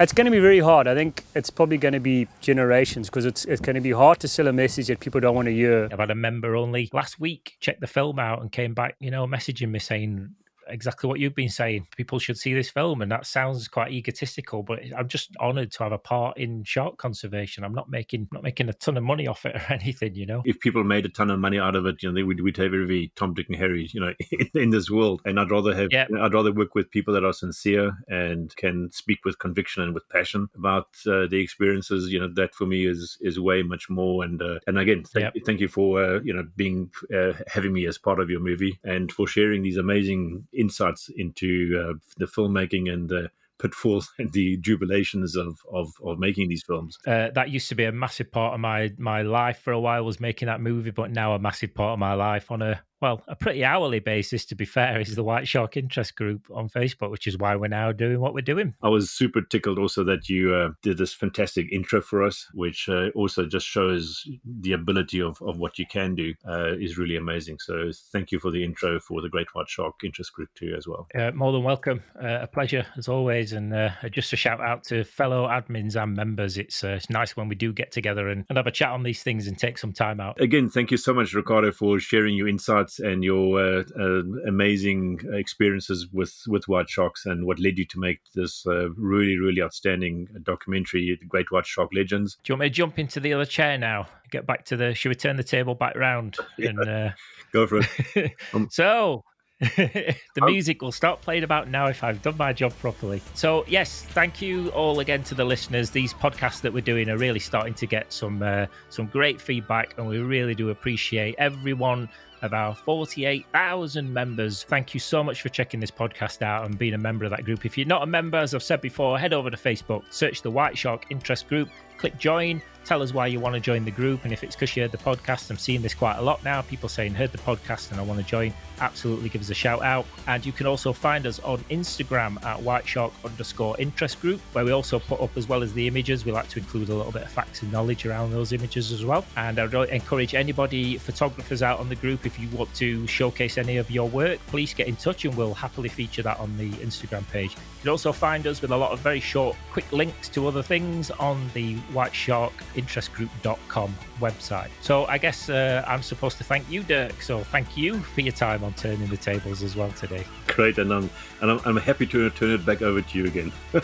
it's going to be very hard. I think it's probably going to be generations because it's it's going to be hard to sell a message that people don't want to hear. I've had a member only last week check the film out and came back, you know, messaging me saying exactly what you've been saying. People should see this film, and that sounds quite egotistical, but I'm just honoured to have a part in shark conservation. I'm not making not making a ton of money off it or anything, you know. If people made a ton of money out of it, you know, they would we'd have every Tom, Dick, and Harry, you know, in, in this world. And I'd rather have. I'd rather work with people that are sincere and can speak with conviction and with passion about uh, the experiences. You know, that for me is is way much more. And uh, and again, thank, yep. thank you for uh, you know being uh, having me as part of your movie and for sharing these amazing insights into uh, the filmmaking and the pitfalls and the jubilations of, of, of making these films. Uh, that used to be a massive part of my my life for a while was making that movie, but now a massive part of my life on a well, a pretty hourly basis, to be fair, is the White Shark Interest Group on Facebook, which is why we're now doing what we're doing. I was super tickled also that you uh, did this fantastic intro for us, which uh, also just shows the ability of, of what you can do uh, is really amazing. So thank you for the intro for the Great White Shark Interest Group too, as well. Uh, more than welcome. Uh, a pleasure as always. And uh, just a shout out to fellow admins and members. It's, it's nice when we do get together and, and have a chat on these things and take some time out. Again, thank you so much, Ricardo, for sharing your insights and your uh, uh, amazing experiences with with white sharks and what led you to make this uh, really really outstanding documentary, The Great White Shark Legends. Do you want me to jump into the other chair now? Get back to the. Should we turn the table back round Yeah. and uh, Go for it. so the music will start playing about now if I've done my job properly. So yes, thank you all again to the listeners. These podcasts that we're doing are really starting to get some uh, some great feedback, and we really do appreciate everyone of our 48,000 members. Thank you so much for checking this podcast out and being a member of that group. If you're not a member, as I've said before, head over to Facebook, search the White Shark Interest Group, click join, tell us why you want to join the group. And if it's because you heard the podcast, I'm seeing this quite a lot now. People saying, heard the podcast and I want to join. Absolutely give us a shout out. And you can also find us on Instagram at White Shark underscore interest group, where we also put up, as well as the images, we like to include a little bit of facts and knowledge around those images as well. And I would encourage anybody, photographers out on the group, if you want to showcase any of your work, please get in touch and we'll happily feature that on the Instagram page. You can also find us with a lot of very short, quick links to other things on the White Shark interestgroup.com website. So I guess uh, I'm supposed to thank you, Dirk. So thank you for your time on turning the tables as well today. Great, and I'm and I'm, I'm happy to turn it back over to you again.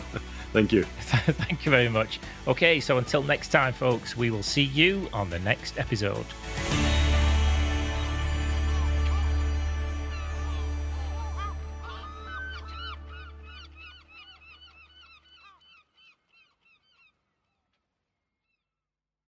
Thank you. thank you very much. Okay, so until next time, folks, we will see you on the next episode.